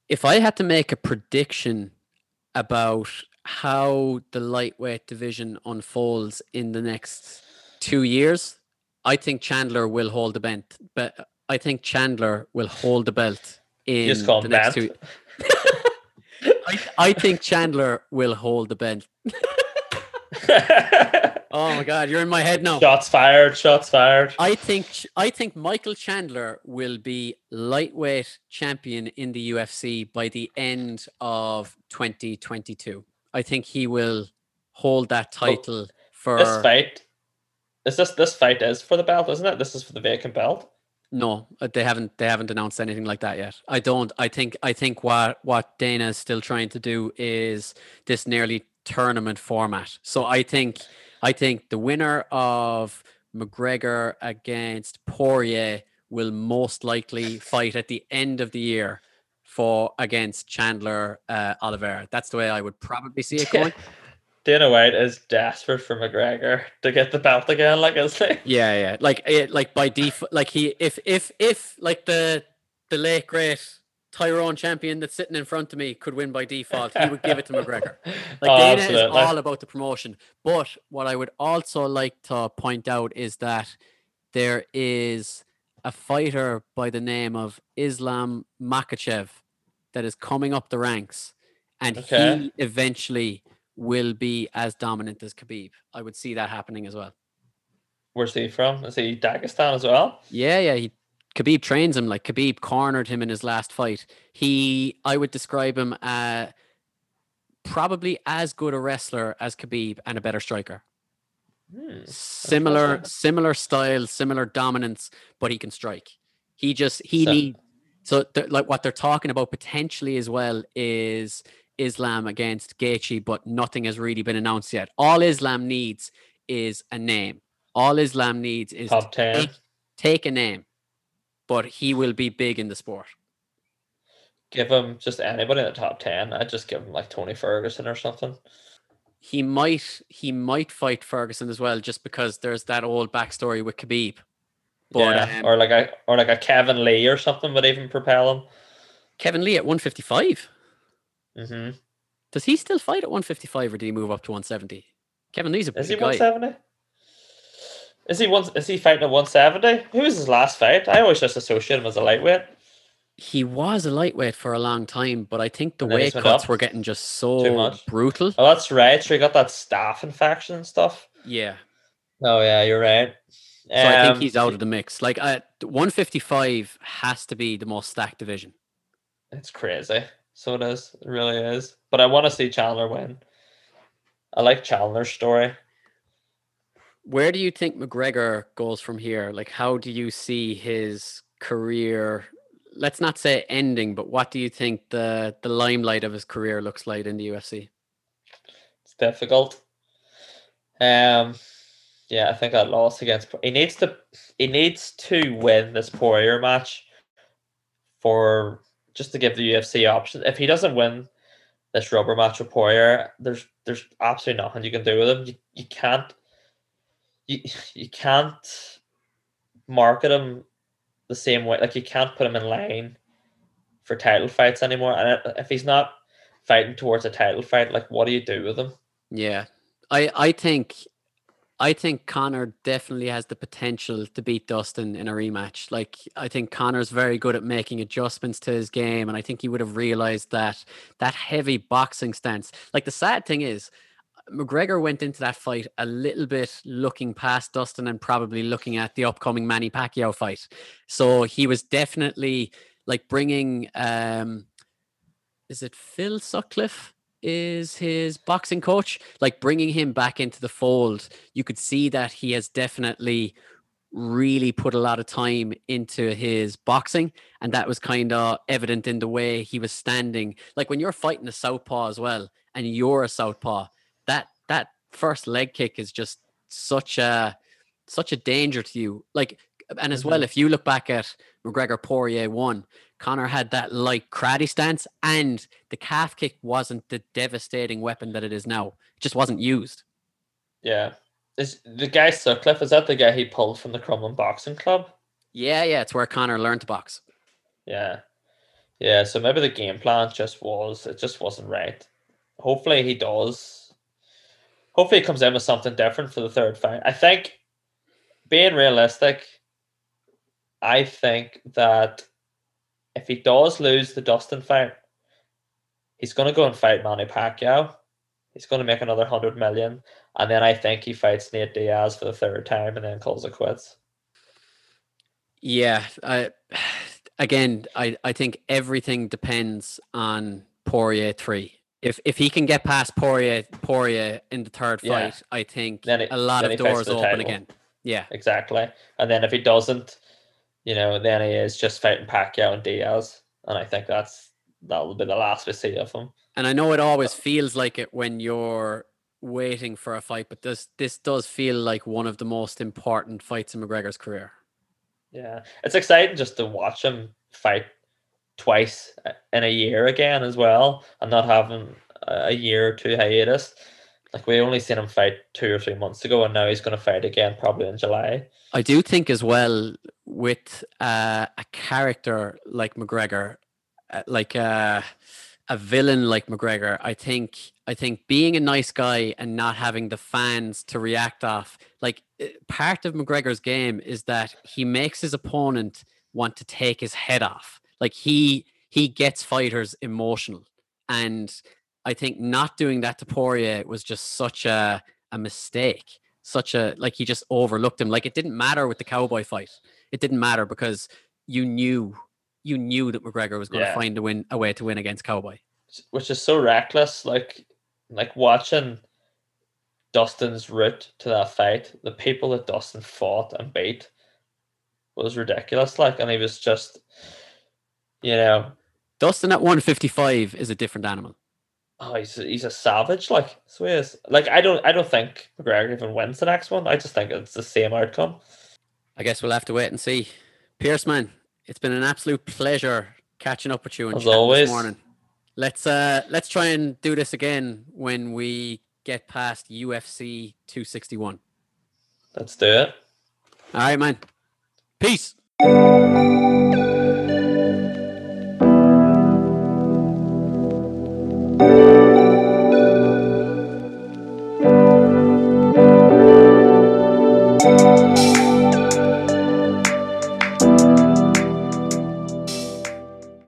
if I had to make a prediction about how the lightweight division unfolds in the next two years, I think Chandler will hold the belt. But I think Chandler will hold the belt in just the next two. I, I think Chandler will hold the belt. Oh my god, you're in my head now. shots fired. Shots fired. I think I think Michael Chandler will be lightweight champion in the UFC by the end of 2022. I think he will hold that title for This fight is this this fight is for the belt, isn't it? This is for the vacant belt. no, uh, they haven't they haven't announced anything like that yet. I don't I think I think what what Dana is still trying to do is this nearly tournament format. So I think I think the winner of McGregor against Poirier will most likely fight at the end of the year for against Chandler uh, Oliveira. That's the way I would probably see it going. Dana White is desperate for McGregor to get the belt again, like isn't he? Yeah, yeah. Like it, like by default, like he if if if like the the late great Tyrone champion that's sitting in front of me could win by default, he would give it to McGregor. Like Oh, Dana is all about the promotion. But what I would also like to point out is that there is a fighter by the name of Islam Makhachev that is coming up the ranks, and Okay. he eventually will be as dominant as Khabib. I would see that happening as well. Where's he from? Is he Dagestan as well? Yeah, yeah. He Khabib trains him like Khabib cornered him in his last fight. He, I would describe him uh, probably as good a wrestler as Khabib and a better striker. Hmm. Similar, similar style, similar dominance, but he can strike. He just he So- need so like what they're talking about potentially as well is Islam against Gaethje, but nothing has really been announced yet. All Islam needs is a name. All Islam needs is Top ten. take, take a name, but he will be big in the sport. Give him just anybody in the top ten. I'd just give him like Tony Ferguson or something. He might he might fight Ferguson as well, just because there's that old backstory with Khabib. But yeah, um, or like a or like a Kevin Lee or something would even propel him. Kevin Lee at 155. Hmm Does he still fight at 155 or did he move up to 170? Kevin Lee's a Is he guy. one seventy? Is he one? Is he fighting at one seventy? Who was his last fight? I always just associate him as a lightweight. He was a lightweight for a long time, but I think the weight cuts were getting just so brutal. Oh, that's right. So he got that staph infection and stuff. Yeah. Oh yeah, you're right. So I think Um, he's out of the mix. Like uh, 155 has to be the most stacked division. It's crazy. So it is. It really is. But I want to see Chandler win. I like Chandler's story. Where do you think McGregor goes from here? Like, how do you see his career? Let's not say ending, but what do you think the the limelight of his career looks like in the UFC? It's difficult. Um, yeah, I think that loss against he needs to he needs to win this Poirier match for just to give the UFC option. If he doesn't win this rubber match with Poirier, there's there's absolutely nothing you can do with him. You, you can't you you can't market him the same way. Like you can't put him in line for title fights anymore. And if he's not fighting towards a title fight, like what do you do with him? Yeah, I I think I think Conor definitely has the potential to beat Dustin in a rematch. Like I think Conor's very good at making adjustments to his game, and I think he would have realized that that heavy boxing stance. Like the sad thing is. McGregor went into that fight a little bit looking past Dustin and probably looking at the upcoming Manny Pacquiao fight. So he was definitely like bringing um is it Phil Sutcliffe is his boxing coach like bringing him back into the fold. You could see that he has definitely really put a lot of time into his boxing and that was kind of evident in the way he was standing. Like when you're fighting a southpaw as well and you're a southpaw that that first leg kick is just such a such a danger to you. Like and as well Mhm. if you look back at McGregor Poirier 1 Conor had that light karate stance, and the calf kick wasn't the devastating weapon that it is now. It just wasn't used. Yeah. Is the guy Sutcliffe, is that the guy he pulled from the Crumlin Boxing Club? Yeah, yeah, it's where Conor learned to box. Yeah. Yeah, so maybe the game plan just was it just wasn't right. Hopefully he does. Hopefully he comes in with something different for the third fight. I think being realistic, I think that if he does lose the Dustin fight, he's gonna go and fight Manny Pacquiao. He's gonna make another hundred million. And then I think he fights Nate Diaz for the third time and then calls it quits. Yeah, I again, I I think everything depends on Poirier three. If if he can get past Poirier Poirier in the third fight, yeah. I think it, a lot of doors open title. again. Yeah, exactly. And then if he doesn't, you know, then he is just fighting Pacquiao and Diaz, and I think that's that'll be the last we see of him. And I know it always feels like it when you're waiting for a fight, but this this does feel like one of the most important fights in McGregor's career. Yeah, it's exciting just to watch him fight twice in a year again as well, and not having a year or two hiatus. Like we only seen him fight two or three months ago, and now he's going to fight again probably in July. I do think as well with uh, a character like McGregor, uh, like uh, a villain like McGregor, I think I think being a nice guy and not having the fans to react off, like eh, part of McGregor's game is that he makes his opponent want to take his head off. Like he he gets fighters emotional, and I think not doing that to Poirier was just such a a mistake. Such a like he just overlooked him. Like it didn't matter with the cowboy fight. It didn't matter because you knew you knew that McGregor was going yeah. to find a win a way to win against Cowboy. Which is so reckless. Like like watching Dustin's route to that fight, the people that Dustin fought and beat was ridiculous. Like, and he was just, you know, Dustin at one fifty five is a different animal. Oh, he's a, he's a savage. Like, so he is. Like, I don't I don't think McGregor even wins the next one. I just think it's the same outcome. I guess we'll have to wait and see. Pearce, man, it's been an absolute pleasure catching up with you and As always. this morning. Let's uh let's try and do this again when we get past UFC 261. Let's do it. All right, man. Peace.